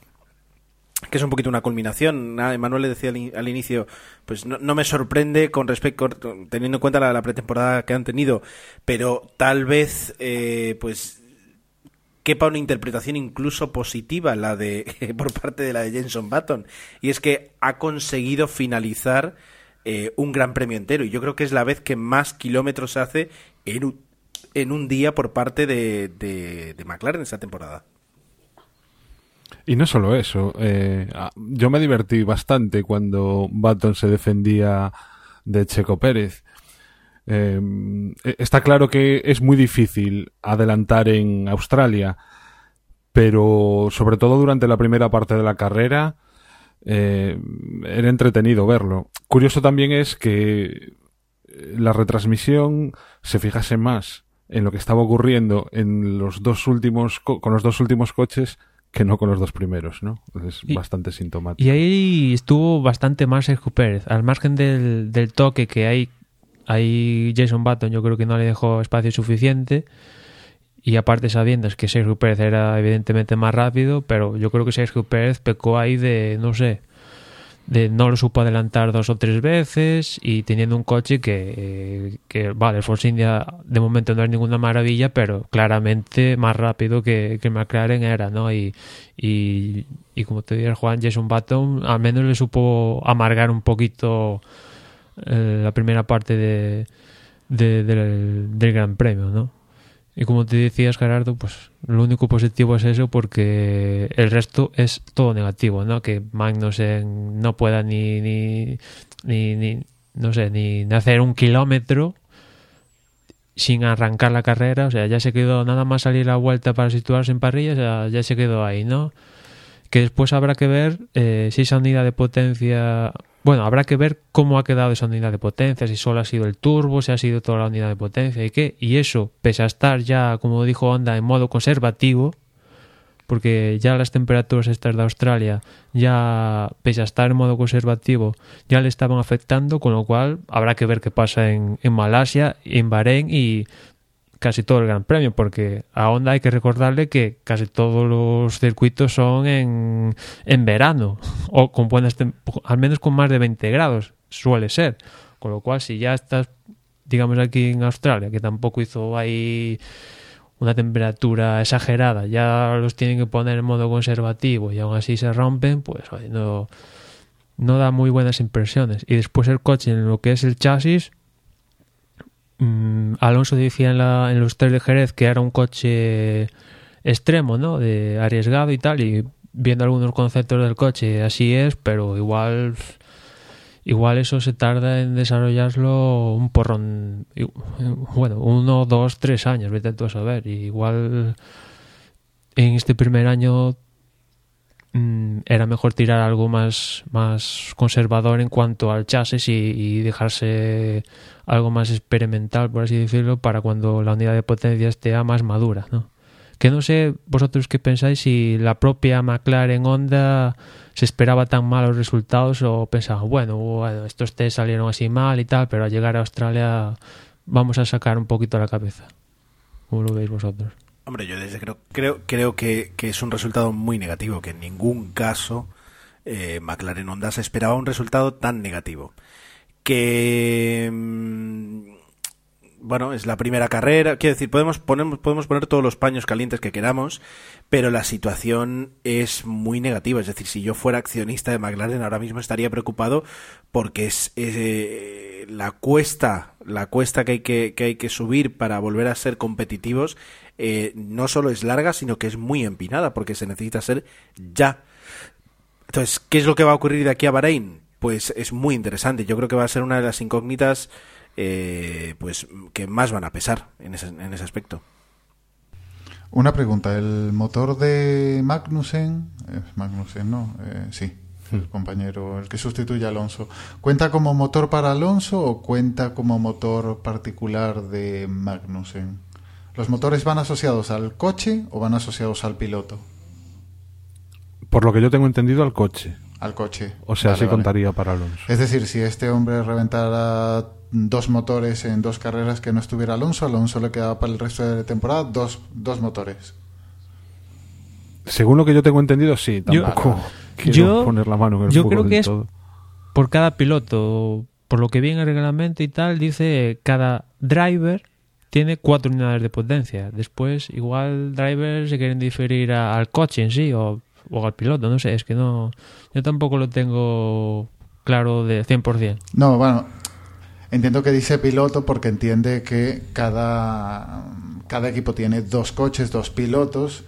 que es un poquito una culminación. Emanuel le decía al, inicio, pues no, me sorprende con respecto, teniendo en cuenta la, pretemporada que han tenido, pero tal vez, eh, pues quepa una interpretación incluso positiva la de <laughs> por parte de la de Jenson Button y es que ha conseguido finalizar eh, un gran premio entero y yo creo que es la vez que más kilómetros hace en un, día por parte de, de, McLaren esta temporada. Y no solo eso, eh, yo me divertí bastante cuando Button se defendía de Checo Pérez. Eh, está claro que es muy difícil adelantar en Australia, pero sobre todo durante la primera parte de la carrera, eh, era entretenido verlo. Curioso también es que la retransmisión se fijase más en lo que estaba ocurriendo en los dos últimos con los dos últimos coches que no con los dos primeros, ¿no? Es bastante sintomático. Y ahí estuvo bastante más Sergio Pérez, al margen del, del toque que hay, hay Jason Button, yo creo que no le dejó espacio suficiente. Y aparte sabiendo que Sergio Pérez era evidentemente más rápido, pero yo creo que Sergio Pérez pecó ahí de, no sé, de no lo supo adelantar dos o tres veces y teniendo un coche que, que vale, el Force India de momento no es ninguna maravilla, pero claramente más rápido que, que McLaren era, ¿no? Y, y, y como te diría Juan, Jason Button al menos le supo amargar un poquito eh, la primera parte de, de, del, del Gran Premio, ¿no? Y como te decías, Gerardo, pues lo único positivo es eso porque el resto es todo negativo, ¿no? Que Magnussen no pueda ni, ni, ni, no sé, ni hacer un kilómetro sin arrancar la carrera, o sea, ya se quedó nada más salir la vuelta para situarse en parrilla, o sea, ya se quedó ahí, ¿no? Que después habrá que ver eh, si esa unidad de potencia bueno, habrá que ver cómo ha quedado esa unidad de potencia, si solo ha sido el turbo, si ha sido toda la unidad de potencia y qué. Y eso, pese a estar ya, como dijo Honda, en modo conservativo, porque ya las temperaturas estas de Australia, ya pese a estar en modo conservativo, ya le estaban afectando, con lo cual habrá que ver qué pasa en, en Malasia, en Bahrein y casi todo el Gran Premio, porque a Honda hay que recordarle que casi todos los circuitos son en, en verano, <laughs> o con buenas, al menos con más de 20 grados, suele ser. Con lo cual, si ya estás, digamos, aquí en Australia, que tampoco hizo ahí una temperatura exagerada, ya los tienen que poner en modo conservativo y aún así se rompen, pues no, no da muy buenas impresiones. Y después el coche en lo que es el chasis, Mm, Alonso decía en, la, en los tres de Jerez que era un coche extremo, ¿no? De arriesgado y tal, y viendo algunos conceptos del coche, así es, pero igual igual eso se tarda en desarrollarlo un porrón, bueno, uno, dos, tres años, vete tú a saber, igual en este primer año era mejor tirar algo más, más conservador en cuanto al chasis y, dejarse algo más experimental, por así decirlo, para cuando la unidad de potencia esté más madura, ¿no? Que no sé vosotros qué pensáis si la propia McLaren Honda se esperaba tan mal los resultados o pensaba, bueno, bueno, estos test salieron así mal y tal, pero al llegar a Australia vamos a sacar un poquito la cabeza. ¿Cómo lo veis vosotros? Hombre, yo desde creo, creo, creo que, que es un resultado muy negativo, que en ningún caso eh, McLaren Honda se esperaba un resultado tan negativo que mm, bueno, es la primera carrera, quiero decir, podemos, ponemos, podemos poner todos los paños calientes que queramos, pero la situación es muy negativa. Es decir, si yo fuera accionista de McLaren ahora mismo estaría preocupado porque es, eh, la cuesta, la cuesta que hay que, que hay que subir para volver a ser competitivos, eh, no solo es larga, sino que es muy empinada, porque se necesita ser ya. Entonces, ¿qué es lo que va a ocurrir de aquí a Bahrein? pues es muy interesante. Yo creo que va a ser una de las incógnitas eh, pues que más van a pesar en ese, en ese aspecto. Una pregunta, ¿el motor de Magnussen, Magnussen no, eh, sí, el compañero, el que sustituye a Alonso, ¿cuenta como motor para Alonso o cuenta como motor particular de Magnussen? ¿Los motores van asociados al coche o van asociados al piloto? Por lo que yo tengo entendido, al coche al coche. O sea, vale, sí vale. contaría para Alonso. Es decir, si este hombre reventara dos motores en dos carreras que no estuviera Alonso, Alonso le quedaba para el resto de la temporada dos, dos motores. Según lo que yo tengo entendido, sí. Tampoco yo, <laughs> quiero yo, poner la mano en el Yo creo que es todo. por cada piloto. Por lo que vi en el reglamento y tal, dice cada driver tiene cuatro unidades de potencia. Después, igual drivers se quieren diferir a, al coche en sí o o al piloto, no sé, es que no yo tampoco lo tengo claro de 100%. No, bueno, entiendo que dice piloto porque entiende que cada cada equipo tiene dos coches, dos pilotos,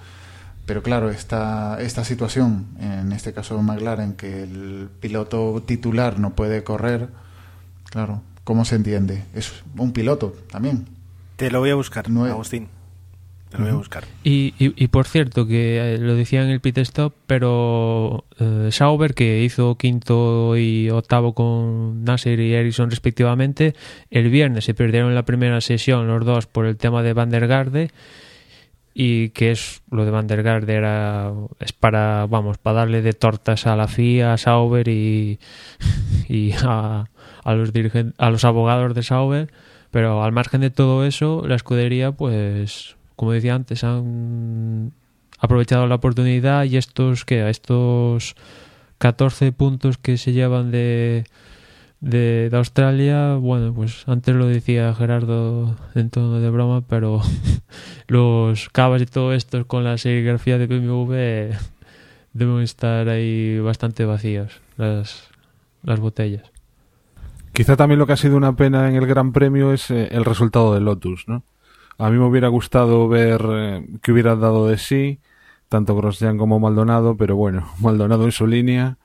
pero claro, esta esta situación, en este caso McLaren que el piloto titular no puede correr, claro, ¿cómo se entiende? Es un piloto también. Te lo voy a buscar, No es- Agustín. Lo voy a buscar. Y, y, y por cierto, que eh, lo decía en el pit stop, pero eh, Sauber, que hizo quinto y octavo con Nasser y Ericsson respectivamente, el viernes se perdieron la primera sesión los dos por el tema de Van der Garde y que es lo de Van der Garde era es para vamos para darle de tortas a la FIA a Sauber y, <laughs> y a, a los dirigen- a los abogados de Sauber pero al margen de todo eso la escudería pues como decía antes han aprovechado la oportunidad y estos que estos 14 puntos que se llevan de de, Australia, bueno, pues antes lo decía Gerardo en tono de broma, pero <laughs> los cabas y todo esto con la serigrafía de BMW eh, deben estar ahí bastante vacíos las, las botellas. Quizá también lo que ha sido una pena en el Gran Premio es eh, el resultado de Lotus, ¿no? A mí me hubiera gustado ver eh, que hubiera dado de sí tanto Grosjean como Maldonado, pero bueno, <laughs> Maldonado en su línea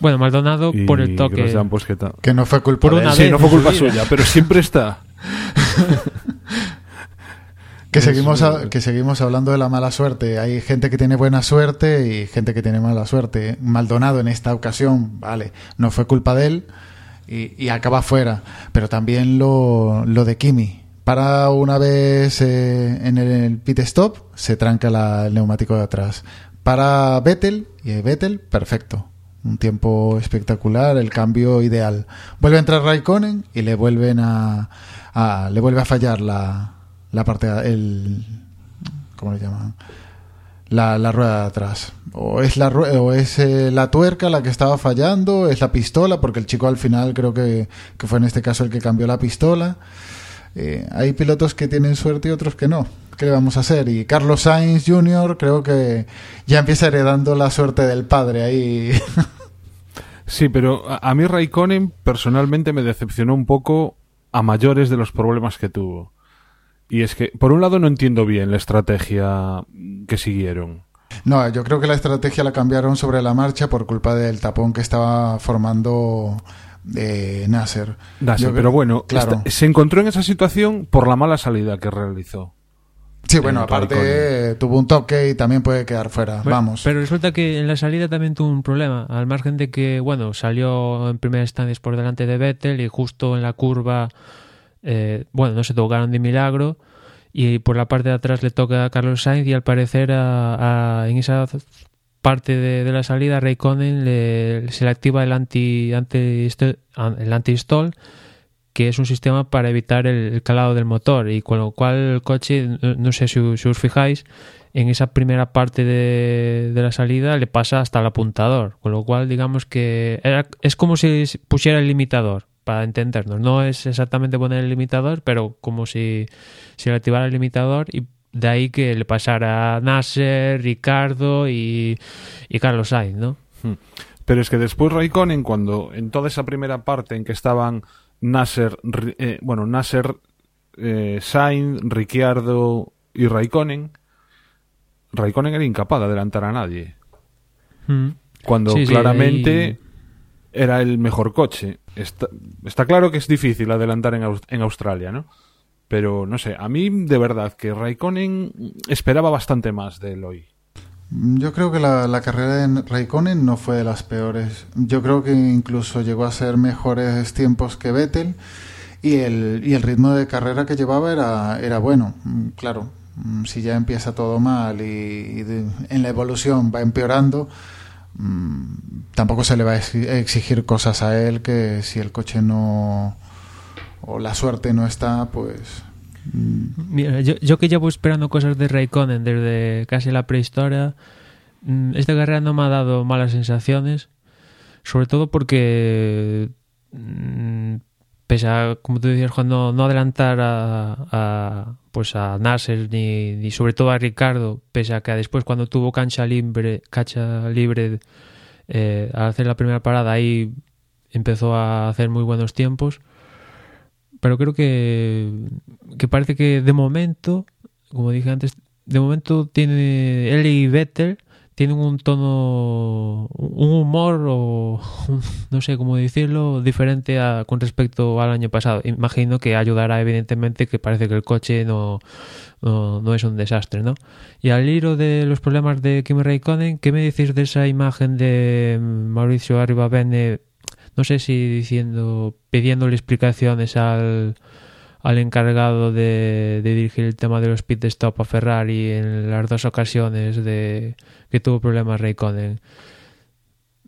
Bueno, Maldonado y por el toque. Grosjean, pues que tal. Que no fue culpa Por de una él. Sí, no fue culpa vida. suya, pero siempre está. <laughs> Que seguimos, a- que seguimos hablando de la mala suerte. Hay gente que tiene buena suerte y gente que tiene mala suerte. Maldonado en esta ocasión, vale, no fue culpa de él y, y acaba fuera. Pero también lo, lo de Kimi. Para una vez eh, en el pit stop, se tranca la- el neumático de atrás. Para Vettel, y Vettel, perfecto. Un tiempo espectacular, el cambio ideal. Vuelve a entrar Raikkonen y le vuelven a, a- le vuelve a fallar la, la parte, el, ¿cómo le llaman? La, rueda de atrás. O es, la, o es eh, la tuerca la que estaba fallando, es la pistola, porque el chico al final creo que, que fue en este caso el que cambió la pistola. Eh, hay pilotos que tienen suerte y otros que no. ¿Qué le vamos a hacer? Y Carlos Sainz Jr. creo que ya empieza heredando la suerte del padre ahí. <laughs> Sí, pero a, a mí Raikkonen personalmente me decepcionó un poco a mayores de los problemas que tuvo. Y es que, por un lado, no entiendo bien la estrategia que siguieron. no, yo creo que la estrategia la cambiaron sobre la marcha por culpa del tapón que estaba formando eh, Nasser. Nasser, Yo pero creo- bueno, claro. esta- se encontró en esa situación por la mala salida que realizó. Sí, bueno, aparte eh, tuvo un toque y también puede quedar fuera. Bueno, Vamos. Pero resulta que en la salida también tuvo un problema, al margen de que, bueno, salió en primera instancia por delante de Vettel y justo en la curva, eh, bueno, no se tocaron de milagro y por la parte de atrás le toca a Carlos Sainz y al parecer a- en esa parte de, la salida a Raikkonen le- se le activa el anti, anti el anti-stall que es un sistema para evitar el, calado del motor. Y con lo cual el coche, no, sé si, si os fijáis, en esa primera parte de, de la salida le pasa hasta el apuntador, con lo cual digamos que era- es como si pusiera el limitador, para entendernos. No es exactamente poner el limitador, pero como si, si le activara el limitador y de ahí que le pasara a Nasser, Ricardo y, y Carlos Sainz, ¿no? Pero es que después Raikkonen, cuando en toda esa primera parte en que estaban Nasser, eh, bueno, Nasser, eh, Sainz, Ricciardo y Raikkonen, Raikkonen era incapaz de adelantar a nadie. Mm. Cuando Sí, sí, claramente ahí- era el mejor coche. Está, claro que es difícil adelantar en, Aus- en Australia, ¿no? Pero no sé, a mí de verdad que Raikkonen esperaba bastante más de él hoy. Yo creo que la, carrera de Raikkonen no fue de las peores. Yo creo que incluso llegó a ser mejores tiempos que Vettel y el, ritmo de carrera que llevaba era, bueno. Mm, Claro, mm, si ya empieza todo mal y, en la evolución va empeorando, tampoco se le va a exi- exigir cosas a él que si el coche no o la suerte no está, pues mm, Mira, yo, yo que llevo esperando cosas de Raikkonen desde casi la prehistoria, mm, esta carrera no me ha dado malas sensaciones, sobre todo porque, mm, pese a, como tú decías, Juan, no, adelantar a, a, pues a Nasser ni, sobre todo a Ricardo, pese a que después cuando tuvo cancha libre, cancha libre eh, al hacer la primera parada ahí empezó a hacer muy buenos tiempos. Pero creo que, que parece que de momento, como dije antes, de momento tiene y Vettel tienen un tono, un humor o <laughs> no sé cómo decirlo, diferente a, con respecto al año pasado. Imagino que ayudará evidentemente que parece que el coche no, no, es un desastre, ¿no? Y al hilo de los problemas de Kimi Raikkonen, ¿qué me decís de esa imagen de Mauricio Arribavene, no sé si diciendo, pidiéndole explicaciones al al encargado de, dirigir el tema de los pit stop a Ferrari en las dos ocasiones de que tuvo problemas Raikkonen.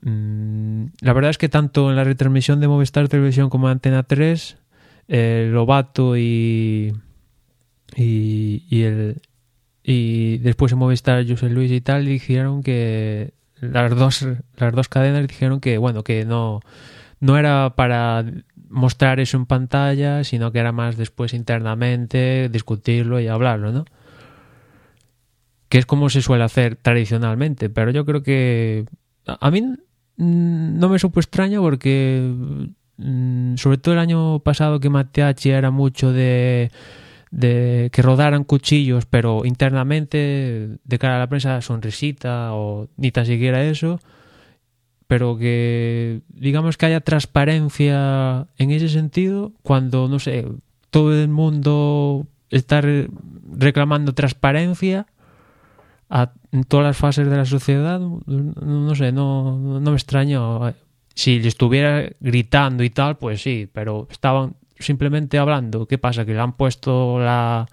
Mm, la verdad es que tanto en la retransmisión de Movistar Televisión como en Antena 3, eh, Lobato y, y, y, el, y después en Movistar José Luis y tal dijeron que las dos, las dos cadenas dijeron que bueno que no, no era para mostrar eso en pantalla, sino que era más después internamente discutirlo y hablarlo, ¿no? Que es como se suele hacer tradicionalmente, pero yo creo que a mí no me supo extraño porque mm, sobre todo el año pasado que Mateachi era mucho de, de que rodaran cuchillos, pero internamente de cara a la prensa sonrisita o ni tan siquiera eso pero que digamos que haya transparencia en ese sentido cuando, no sé, todo el mundo está reclamando transparencia en todas las fases de la sociedad, no, sé, no, no me extraño. Si le estuviera gritando y tal, pues sí, pero estaban simplemente hablando. ¿Qué pasa? Que le han puesto la,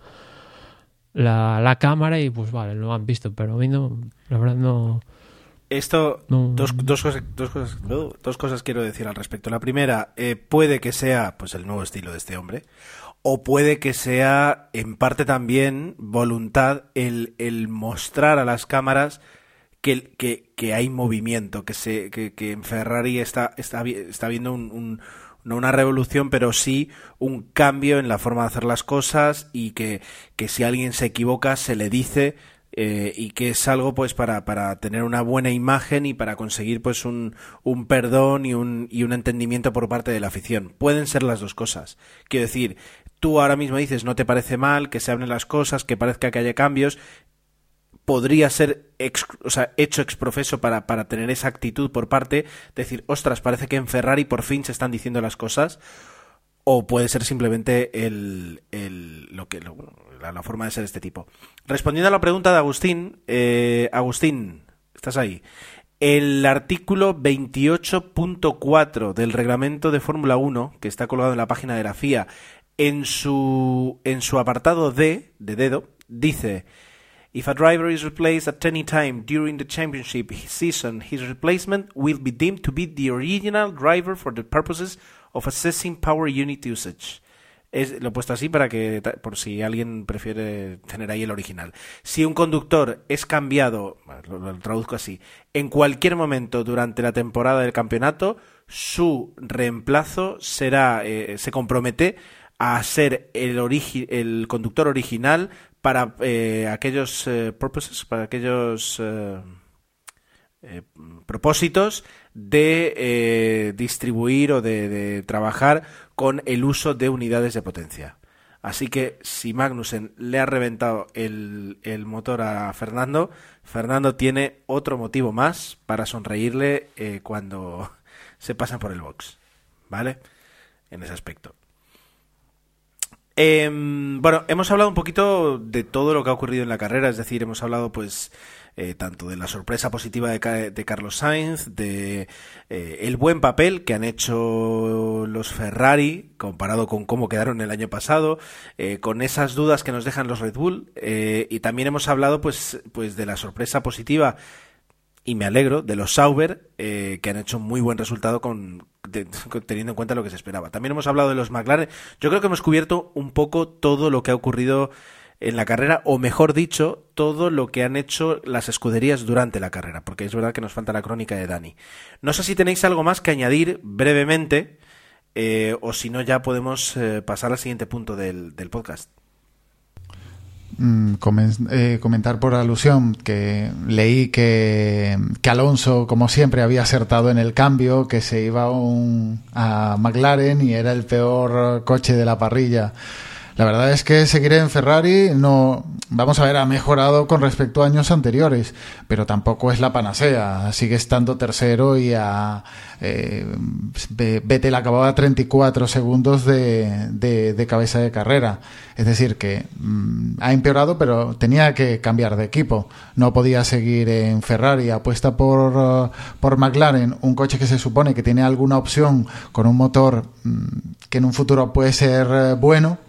la, la cámara y pues vale, lo han visto, pero a mí no, la verdad no esto, dos, dos, cosas, dos, cosas, dos cosas quiero decir al respecto. La primera, eh, puede que sea pues el nuevo estilo de este hombre, o puede que sea en parte también voluntad el, el mostrar a las cámaras que, que, que hay movimiento, que, se, que, que en Ferrari está, está, está viendo un, no una revolución, pero sí un cambio en la forma de hacer las cosas y que, que si alguien se equivoca se le dice eh, y que es algo pues para, para tener una buena imagen y para conseguir pues un, un perdón y un, y un entendimiento por parte de la afición. Pueden ser las dos cosas. Quiero decir, tú ahora mismo dices no te parece mal que se hablen las cosas, que parezca que haya cambios, podría ser o sea, hecho exprofeso para, para tener esa actitud por parte, decir, ostras, parece que en Ferrari por fin se están diciendo las cosas, o puede ser simplemente el, el lo que la, forma de ser este tipo. Respondiendo a la pregunta de Agustín, eh, Agustín, estás ahí. El artículo 28.4 del reglamento de Fórmula 1, que está colgado en la página de la FIA, en su, en su apartado D, de dedo, dice: If a driver is replaced at any time during the championship season, his replacement will be deemed to be the original driver for the purposes of assessing power unit usage. Lo he puesto así para que, por si alguien prefiere tener ahí el original. Si un conductor es cambiado, lo, traduzco así, en cualquier momento durante la temporada del campeonato, su reemplazo será, eh, se compromete a ser el, el conductor original para eh, aquellos eh, purposes, para aquellos propósitos de distribuir o de trabajar con el uso de unidades de potencia. Así que si Magnussen le ha reventado el, motor a Fernando, Fernando tiene otro motivo más para sonreírle eh, cuando <laughs> se pasan por el box. ¿Vale? En ese aspecto. Em, bueno, hemos hablado un poquito de todo lo que ha ocurrido en la carrera, es decir, hemos hablado pues eh, tanto de la sorpresa positiva de, de Carlos Sainz, de eh, el buen papel que han hecho los Ferrari comparado con cómo quedaron el año pasado, eh, con esas dudas que nos dejan los Red Bull y también hemos hablado pues pues de la sorpresa positiva y me alegro de los Sauber que han hecho un muy buen resultado con, teniendo en cuenta lo que se esperaba. También hemos hablado de los McLaren. Yo creo que hemos cubierto un poco todo lo que ha ocurrido en la carrera, o mejor dicho, todo lo que han hecho las escuderías durante la carrera, porque es verdad que nos falta la crónica de Dani. No sé si tenéis algo más que añadir brevemente, eh, o si no, ya podemos eh, pasar al siguiente punto del, podcast. Mm, eh, comentar por alusión que leí que, que, Alonso, como siempre, había acertado en el cambio, que se iba a McLaren y era el peor coche de la parrilla La verdad es que seguir en Ferrari no, vamos a ver, ha mejorado con respecto a años anteriores, pero tampoco es la panacea. Sigue estando tercero y a eh, Vettel acababa a 34 segundos de, de, cabeza de carrera. Es decir, que mm, ha empeorado, pero tenía que cambiar de equipo. No podía seguir en Ferrari. Apuesta por, por McLaren, un coche que se supone que tiene alguna opción con un motor mm, que en un futuro puede ser eh, bueno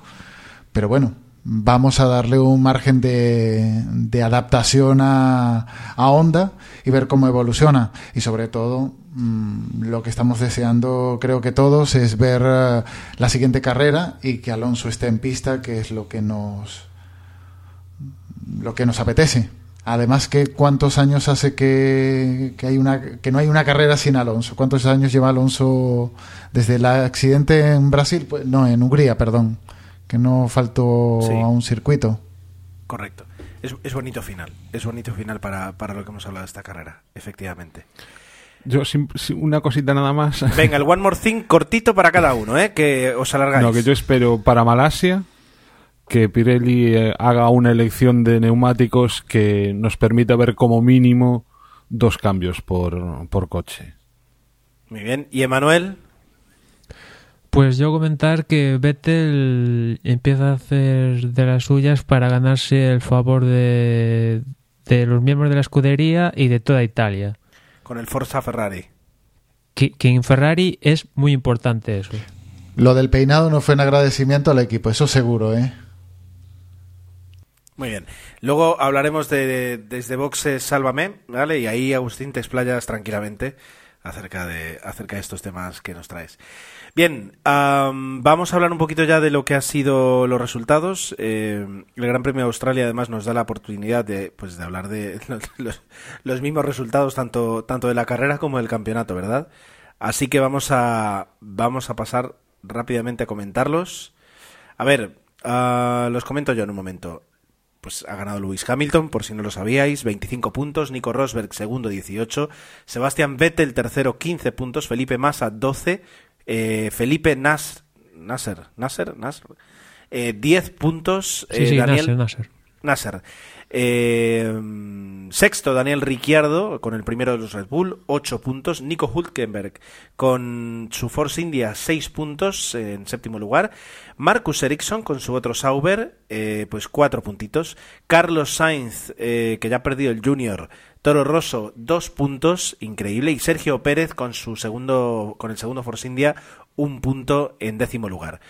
pero bueno, vamos a darle un margen de, adaptación a, a, Honda y ver cómo evoluciona. Y sobre todo, mm, lo que estamos deseando, creo que todos, es ver eh, la siguiente carrera y que Alonso esté en pista, que es lo que nos, lo que nos apetece. Además, que cuántos años hace que, que, hay una, que no hay una carrera sin Alonso. ¿Cuántos años lleva Alonso desde el accidente en Brasil? Pues, no, en Hungría, perdón que no faltó a un circuito. Correcto. Es, es, bonito final. Es bonito final para, para lo que hemos hablado de esta carrera, efectivamente. Yo, una cosita nada más. <laughs> Venga, el One More Thing cortito para cada uno, ¿eh? Que os alargáis. No, que yo espero para Malasia que Pirelli eh, haga una elección de neumáticos que nos permita ver como mínimo dos cambios por, por coche. Muy bien. ¿Y Emanuel? Pues yo comentar que Vettel empieza a hacer de las suyas para ganarse el favor de, de los miembros de la escudería y de toda Italia. Con el Forza Ferrari. Que, que, en Ferrari es muy importante eso. Lo del peinado no fue en agradecimiento al equipo, eso seguro, ¿eh? Muy bien. Luego hablaremos de, desde boxes Sálvame, ¿vale? Y ahí Agustín te explayas tranquilamente acerca de, acerca de estos temas que nos traes. Bien, vamos a hablar un poquito ya de lo que han sido los resultados. Eh, el Gran Premio de Australia además nos da la oportunidad de, pues, de hablar de <laughs> los, mismos resultados tanto, tanto de la carrera como del campeonato, ¿verdad? Así que vamos a, vamos a pasar rápidamente a comentarlos. A ver, uh, los comento yo en un momento. Pues ha ganado Lewis Hamilton, por si no lo sabíais, 25 puntos, Nico Rosberg segundo 18, Sebastián Vettel tercero 15 puntos, Felipe Massa 12, eh, Felipe Nas, Nasser, Nasser, Nasser, eh, 10 puntos. Sí, sí, Daniel Nasser. Nasser. Eh, sexto, Daniel Ricciardo con el primero de los Red Bull, 8 puntos. Nico Hulkenberg con su Force India, 6 puntos en séptimo lugar. Marcus Ericsson con su otro Sauber, eh, pues 4 puntitos. Carlos Sainz, eh, que ya ha perdido el Junior, Toro Rosso, 2 puntos, increíble. Y Sergio Pérez con su segundo, con el segundo Force India, un punto en décimo lugar.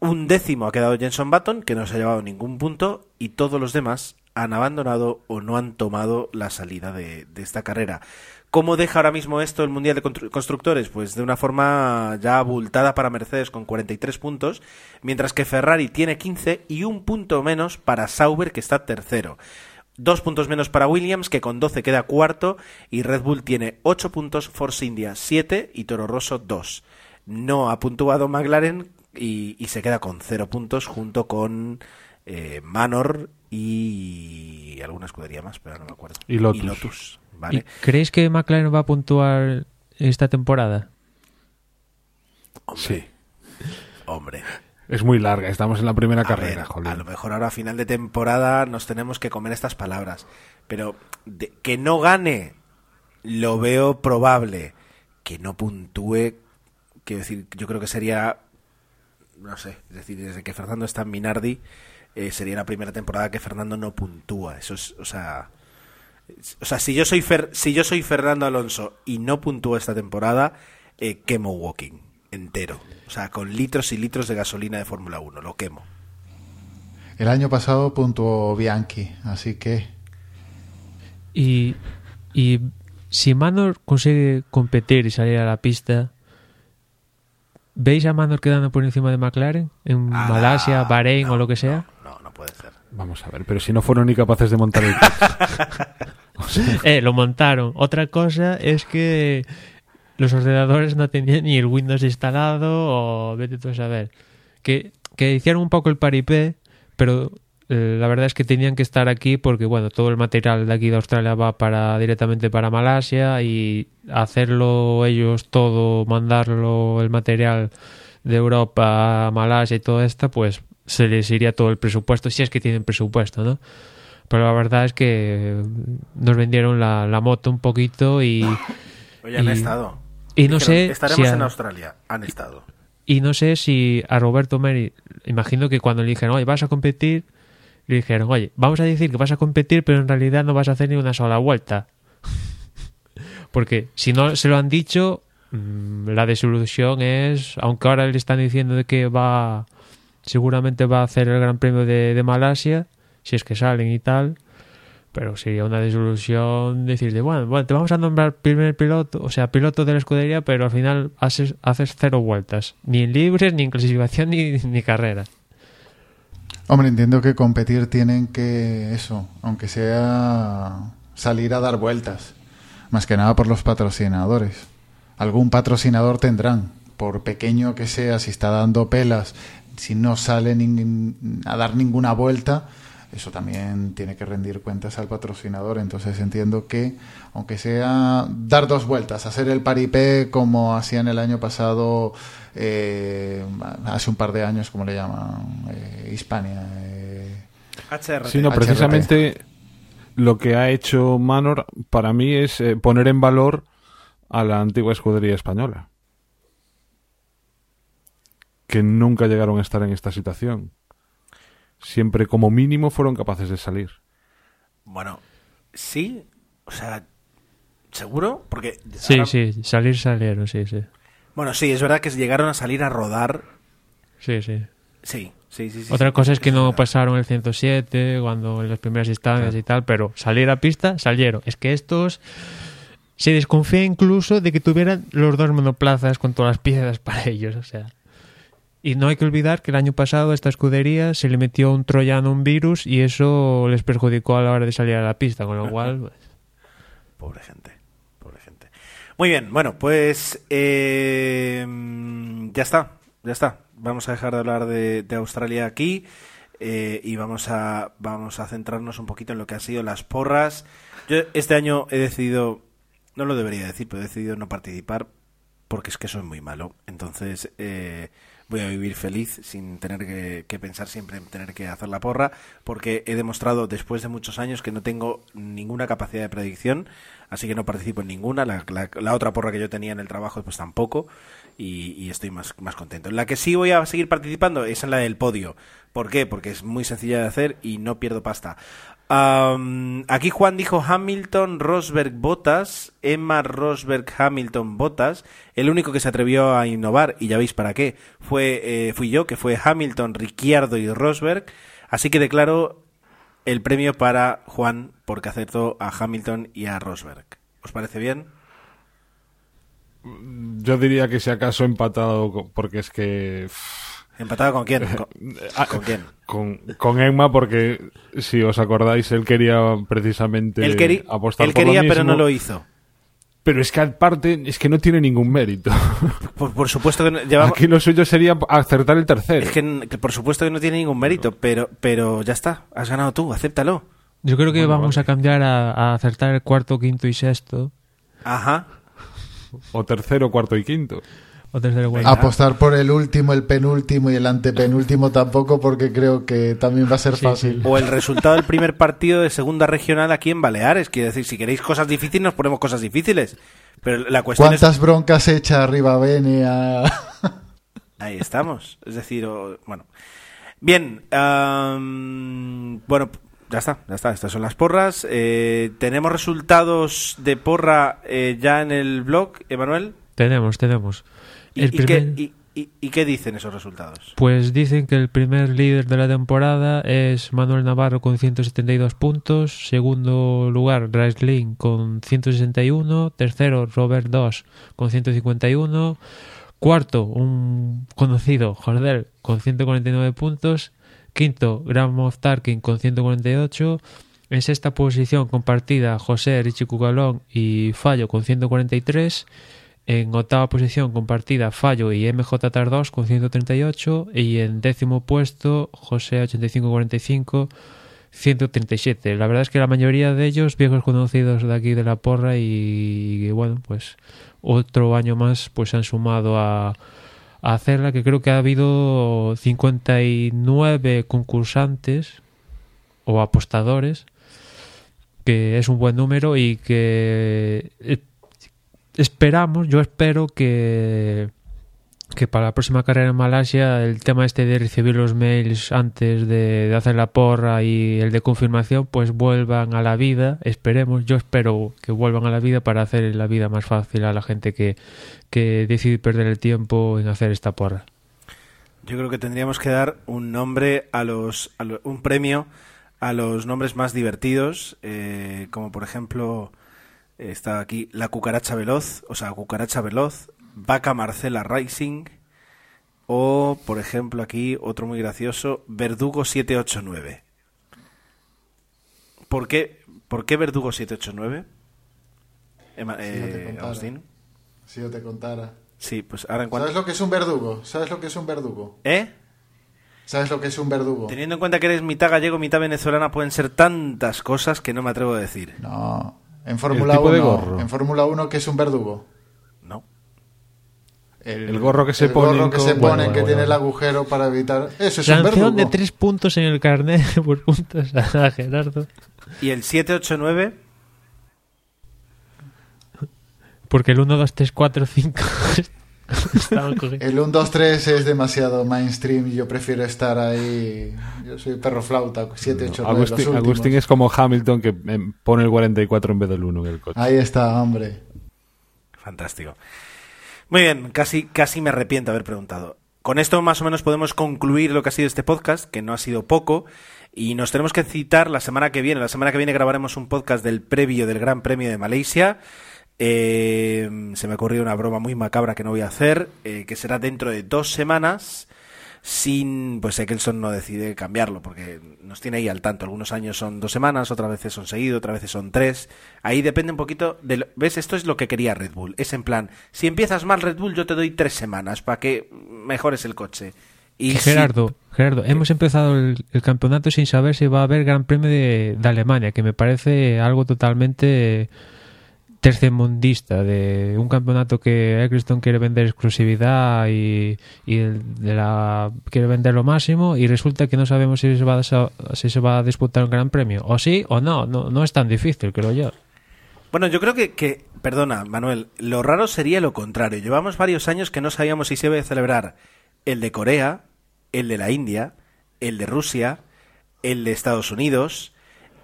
Un décimo ha quedado Jenson Button, que no se ha llevado ningún punto, y todos los demás han abandonado o no han tomado la salida de, esta carrera. ¿Cómo deja ahora mismo esto el Mundial de Constructores? Pues de una forma ya abultada para Mercedes con 43 puntos, mientras que Ferrari tiene 15 y un punto menos para Sauber que está tercero. Dos puntos menos para Williams, que con 12 queda cuarto, y Red Bull tiene 8 puntos, Force India 7 y Toro Rosso 2. No ha puntuado McLaren, y, se queda con cero puntos junto con eh, Manor y alguna escudería más, pero no me acuerdo. Y Lotus. ¿vale? ¿Creéis que McLaren va a puntuar esta temporada? Sí. Hombre. Es muy larga, estamos en la primera carrera. a lo mejor ahora a final de temporada nos tenemos que comer estas palabras. Pero que no gane, lo veo probable. Que no puntúe, quiero decir, yo creo que sería no sé, es decir, desde que Fernando está en Minardi, eh, sería la primera temporada que Fernando no puntúa. Eso es, o sea, o sea, si yo soy si yo soy Fernando Alonso y no puntúo esta temporada, eh, quemo Walking entero, o sea, con litros y litros de gasolina de Fórmula 1, lo quemo. El año pasado puntuó Bianchi, así que y y si Manor consigue competir y salir a la pista, ¿Veis a Manor quedando por encima de McLaren? ¿En ah, Malasia, Bahrein o lo que sea? No, puede ser. Vamos a ver, pero si no fueron ni capaces de montar el coche. <laughs> eh, lo montaron. Otra cosa es que los ordenadores no tenían ni el Windows instalado o vete tú a saber. Que, que hicieron un poco el paripé, pero eh, la verdad es que tenían que estar aquí porque bueno todo el material de aquí de Australia va para directamente para Malasia y hacerlo ellos todo mandarlo el material de Europa a Malasia y todo esto pues se les iría todo el presupuesto, si es que tienen presupuesto, ¿no? Pero la verdad es que nos vendieron la, la moto un poquito y... <laughs> Oye, han Y- estado. y no Dijeron, sé Estaremos si a- en Australia. Han estado. Y no sé si a Roberto Meri, imagino que cuando le dijeron, oye, vas a competir, le dijeron, oye, vamos a decir que vas a competir, pero en realidad no vas a hacer ni una sola vuelta. <laughs> Porque si no se lo han dicho, mm, la desilusión es, aunque ahora le están diciendo de que va, seguramente va a hacer el Gran Premio de, Malasia, si es que salen y tal, pero sería una desilusión decirle, bueno, bueno, te vamos a nombrar primer piloto, o sea, piloto de la escudería, pero al final haces, haces cero vueltas, ni en libres, ni en clasificación, ni, <laughs> ni carrera. Hombre, entiendo que competir tienen que eso, aunque sea salir a dar vueltas. Más que nada por los patrocinadores. Algún patrocinador tendrán, por pequeño que sea, si está dando pelas, si no sale nin- a dar ninguna vuelta, eso también tiene que rendir cuentas al patrocinador. Entonces entiendo que, aunque sea dar dos vueltas, hacer el paripé como hacían el año pasado, eh, hace un par de años, como le llaman, eh, Hispania. eh, HRT. Sí, no, HRT. precisamente lo que ha hecho Manor para mí es eh, poner en valor a la antigua escudería española. Que nunca llegaron a estar en esta situación. Siempre como mínimo fueron capaces de salir. Bueno, sí. O sea, ¿seguro? Porque. Sí, ahora- sí, salir salieron, sí, sí. Bueno, sí, es verdad que llegaron a salir a rodar. Sí, sí. Sí, sí, sí. sí, Otra sí, cosa es que no pasaron el 107 cuando en las primeras instancias y tal, pero salir a pista, salieron. Es que estos se desconfía incluso de que tuvieran los dos monoplazas con todas las piezas <laughs> para ellos, o sea. Y no hay que olvidar que el año pasado a esta escudería se le metió un troyano, un virus, y eso les perjudicó a la hora de salir a la pista, con lo <laughs> cual... pues, Pobre gente, pobre gente. Muy bien, bueno, pues eh, ya está, ya está. Vamos a dejar de hablar de, de Australia aquí eh, y vamos a, vamos a centrarnos un poquito en lo que han sido las porras. Yo este año he decidido, no lo debería decir, pero he decidido no participar porque es que soy muy malo. Entonces eh, voy a vivir feliz sin tener que, pensar siempre en tener que hacer la porra, porque he demostrado después de muchos años que no tengo ninguna capacidad de predicción, así que no participo en ninguna. La, la- otra porra que yo tenía en el trabajo, pues tampoco, y, y estoy más, más contento. En la que sí voy a seguir participando es en la del podio. ¿Por qué? Porque es muy sencilla de hacer y no pierdo pasta. Aquí Juan dijo Hamilton, Rosberg, Bottas, Emma, Rosberg, Hamilton, Bottas. El único que se atrevió a innovar, y ya veis para qué, fue eh, fui yo, que fue Hamilton, Ricciardo y Rosberg. Así que declaro el premio para Juan porque acertó a Hamilton y a Rosberg. ¿Os parece bien? Yo diría que si acaso empatado, porque es que... ¿Empatado con quién? ¿Con, ah, con quién? Con, con Emma, porque si os acordáis, él quería precisamente Él, querí- apostar él por lo quería, pero no lo hizo. Pero es que aparte, es que no tiene ningún mérito. <laughs> Por, por supuesto que no, llevamos- Aquí lo suyo sería acertar el tercero. es que, por supuesto que no tiene ningún mérito, pero, pero ya está, has ganado tú, acéptalo. Yo creo que Bueno, vamos vale. a cambiar a, a acertar el cuarto, quinto y sexto. Ajá. O tercero, cuarto y quinto. O tercero, cuarto. Apostar por el último, el penúltimo y el antepenúltimo tampoco, porque creo que también va a ser Sí, fácil. O el resultado del primer partido de segunda regional aquí en Baleares. Quiere decir, si queréis cosas difíciles, nos ponemos cosas difíciles. Pero la cuestión es... ¿Cuántas broncas echa arriba Bene a... <laughs> Ahí estamos. Es decir, o- bueno. Bien, am, bueno, ya está, ya está. Estas son las porras. Eh, ¿Tenemos resultados de porra eh, ya en el blog, Emanuel? Tenemos, tenemos. ¿Y, El y qué, primer- y- y- y qué dicen esos resultados? Pues dicen que el primer líder de la temporada es Manuel Navarro con 172 puntos, segundo lugar Raisling con 161, tercero Robert 2 con 151, cuarto un conocido Jordel con 149 puntos, quinto Graham of Tarkin con 148, en sexta posición compartida José Richie Cucalón y Fallo con 143, en octava posición compartida Fallo y MJ Tardós con 138 y en décimo puesto José 8545 137. La verdad es que la mayoría de ellos viejos conocidos de aquí de la porra y, y, bueno, pues otro año más pues se han sumado a, a hacerla, que creo que ha habido 59 concursantes o apostadores, que es un buen número y que esperamos, yo espero que que para la próxima carrera en Malasia el tema este de recibir los mails antes de, hacer la porra y el de confirmación pues vuelvan a la vida, esperemos, yo espero que vuelvan a la vida para hacer la vida más fácil a la gente que, que decide perder el tiempo en hacer esta porra. Yo creo que tendríamos que dar un nombre a los, a lo, un premio a los nombres más divertidos, eh, como por ejemplo está aquí la cucaracha veloz, o sea, cucaracha veloz, Vaca Marcela Rising o, por ejemplo, aquí otro muy gracioso, Verdugo 789. ¿Por qué, ¿Por qué Verdugo 789? Emma, Si yo te eh, contara. Si yo te contara. Sí, pues ahora en cuanto... ¿Sabes lo que es un verdugo? ¿Sabes lo que es un verdugo? ¿Eh? ¿Sabes lo que es un verdugo? Teniendo en cuenta que eres mitad gallego, mitad venezolana, pueden ser tantas cosas que no me atrevo a decir. No. En Fórmula tipo de 1, gorro. en Fórmula 1 ¿qué es un verdugo? No. El gorro que se el pone gorro que con- se pone bueno, que bueno, tiene el agujero para evitar. Eso es un Sanción verdugo. de tres puntos en el carnet <laughs> por puntos a Gerardo. ¿Y el 789? Porque el 1, 2, 3, 4, 5 estaban cogidos. El 1, 2, 3 es demasiado mainstream y yo prefiero estar ahí. Yo soy perro flauta, 7, 8, 9. Agustín, los últimos. Agustín es como Hamilton que em, pone el 44 en vez del 1 en el coche. Ahí está, hombre. Fantástico. Muy bien, casi, casi me arrepiento de haber preguntado. Con esto más o menos podemos concluir lo que ha sido este podcast, que no ha sido poco, y nos tenemos que citar la semana que viene. La semana que viene grabaremos un podcast del previo del Gran Premio de Malasia. Eh, se me ha ocurrido una broma muy macabra que no voy a hacer, eh, que será dentro de dos semanas. Sin, pues Eccleston no decide cambiarlo, porque nos tiene ahí al tanto. Algunos años son dos semanas, otras veces son seguidos, otras veces son tres. Ahí depende un poquito de... lo- ¿Ves? Esto es lo que quería Red Bull. Es en plan, si empiezas mal Red Bull, yo te doy tres semanas para que mejores el coche. Y si- Gerardo, Gerardo, hemos empezado el, el campeonato sin saber si va a haber Gran Premio de, de Alemania, que me parece algo totalmente tercermundista, de un campeonato que Eccleston quiere vender exclusividad y, quiere vender lo máximo y resulta que no sabemos si se va a, si se va a disputar un Gran Premio, o sí o no, no, es tan difícil, creo yo. Bueno, yo creo que, que, perdona, Manuel, lo raro sería lo contrario. Llevamos varios años que no sabíamos si se iba a celebrar el de Corea, el de la India, el de Rusia, el de Estados Unidos,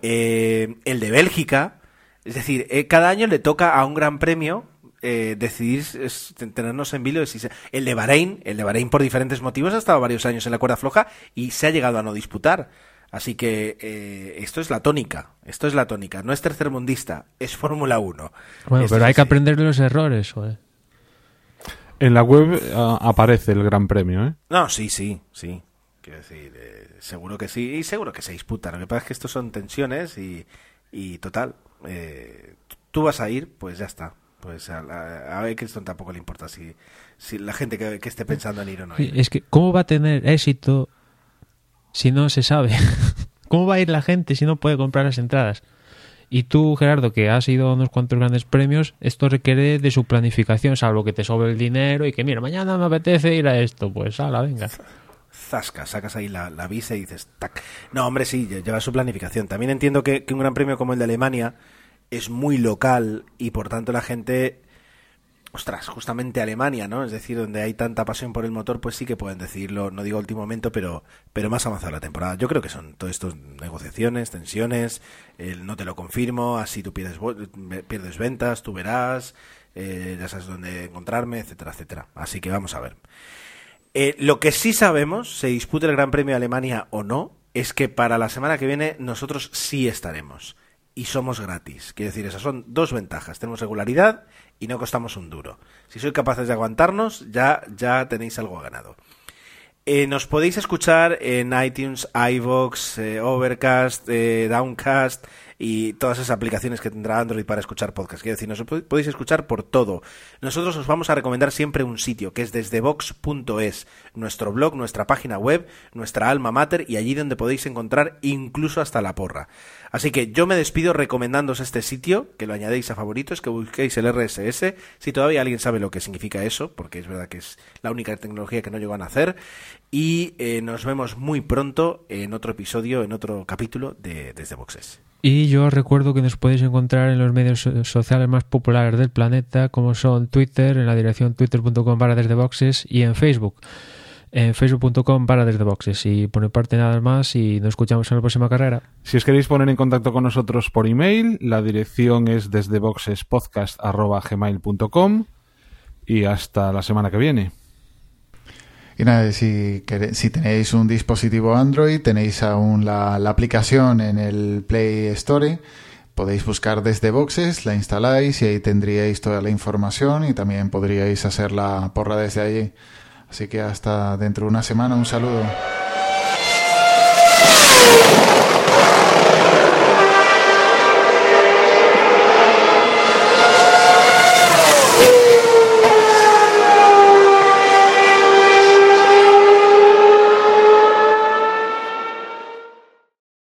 eh, el de Bélgica. Es decir, eh, cada año le toca a un gran premio eh, decidir es, tenernos en vilo si se- el de Bahrein, el de Bahrein por diferentes motivos ha estado varios años en la cuerda floja y se ha llegado a no disputar. Así que eh, esto es la tónica, esto es la tónica, no es tercermundista, es Fórmula 1. Bueno, Esto pero es hay que aprender de los errores, joder. En la web ah, aparece el Gran Premio, ¿eh? No, sí, sí, sí. Quiero decir, eh, seguro que sí, y seguro que se disputa. Lo que pasa es que estos son tensiones y, y total, eh, tú vas a ir, pues ya está. Pues a, a, a Eccleston tampoco le importa si, si la gente que, que esté pensando en ir o no ir. Es que, ¿cómo va a tener éxito si no se sabe? <laughs> ¿Cómo va a ir la gente si no puede comprar las entradas? Y tú, Gerardo, que has ido a unos cuantos grandes premios, esto requiere de su planificación, salvo que te sobre el dinero y que, mira, mañana me apetece ir a esto, pues, ala, venga. Zasca, sacas ahí la, visa y dices, tac. No, hombre, sí, lle- lleva su planificación. También entiendo que, un gran premio como el de Alemania es muy local y por tanto la gente, ostras, justamente Alemania, ¿no? Es decir, donde hay tanta pasión por el motor, pues sí que pueden decidirlo, no digo último momento, pero, pero más avanzada la temporada. Yo creo que son todo esto negociaciones, tensiones, el no te lo confirmo, así tú pierdes, pierdes ventas, tú verás, eh, ya sabes dónde encontrarme, etcétera, etcétera. Así que vamos a ver. Eh, lo que sí sabemos, se dispute el Gran Premio de Alemania o no, es que para la semana que viene nosotros sí estaremos. Y somos gratis. Quiero decir, esas son dos ventajas. Tenemos regularidad y no costamos un duro. Si sois capaces de aguantarnos, ya, ya tenéis algo ganado. Eh, nos podéis escuchar en iTunes, iVoox, eh, Overcast, Downcast y todas esas aplicaciones que tendrá Android para escuchar podcast. Quiero decir, nos pod- podéis escuchar por todo. Nosotros os vamos a recomendar siempre un sitio que es desdevox.es, nuestro blog, nuestra página web, nuestra alma mater y allí donde podéis encontrar incluso hasta la porra. Así que yo me despido recomendándoos este sitio, que lo añadéis a favoritos, que busquéis el RSS, si todavía alguien sabe lo que significa eso, porque es verdad que es la única tecnología que no llegó a nacer, y eh, nos vemos muy pronto en otro episodio, en otro capítulo de Desde Boxes. Y yo recuerdo que nos podéis encontrar en los medios so- sociales más populares del planeta, como son Twitter, en la dirección twitter.com para desde boxes y en Facebook, en facebook.com para desde boxes. Y por mi parte nada más y nos escuchamos en la próxima carrera. Si os queréis poner en contacto con nosotros por email, la dirección es desde boxespodcast.gmail.com y hasta la semana que viene. Y nada, si, tenéis un dispositivo Android, tenéis aún la, la aplicación en el Play Store. Podéis buscar desde boxes, la instaláis y ahí tendríais toda la información y también podríais hacer la porra desde allí. Así que hasta dentro de una semana, un saludo.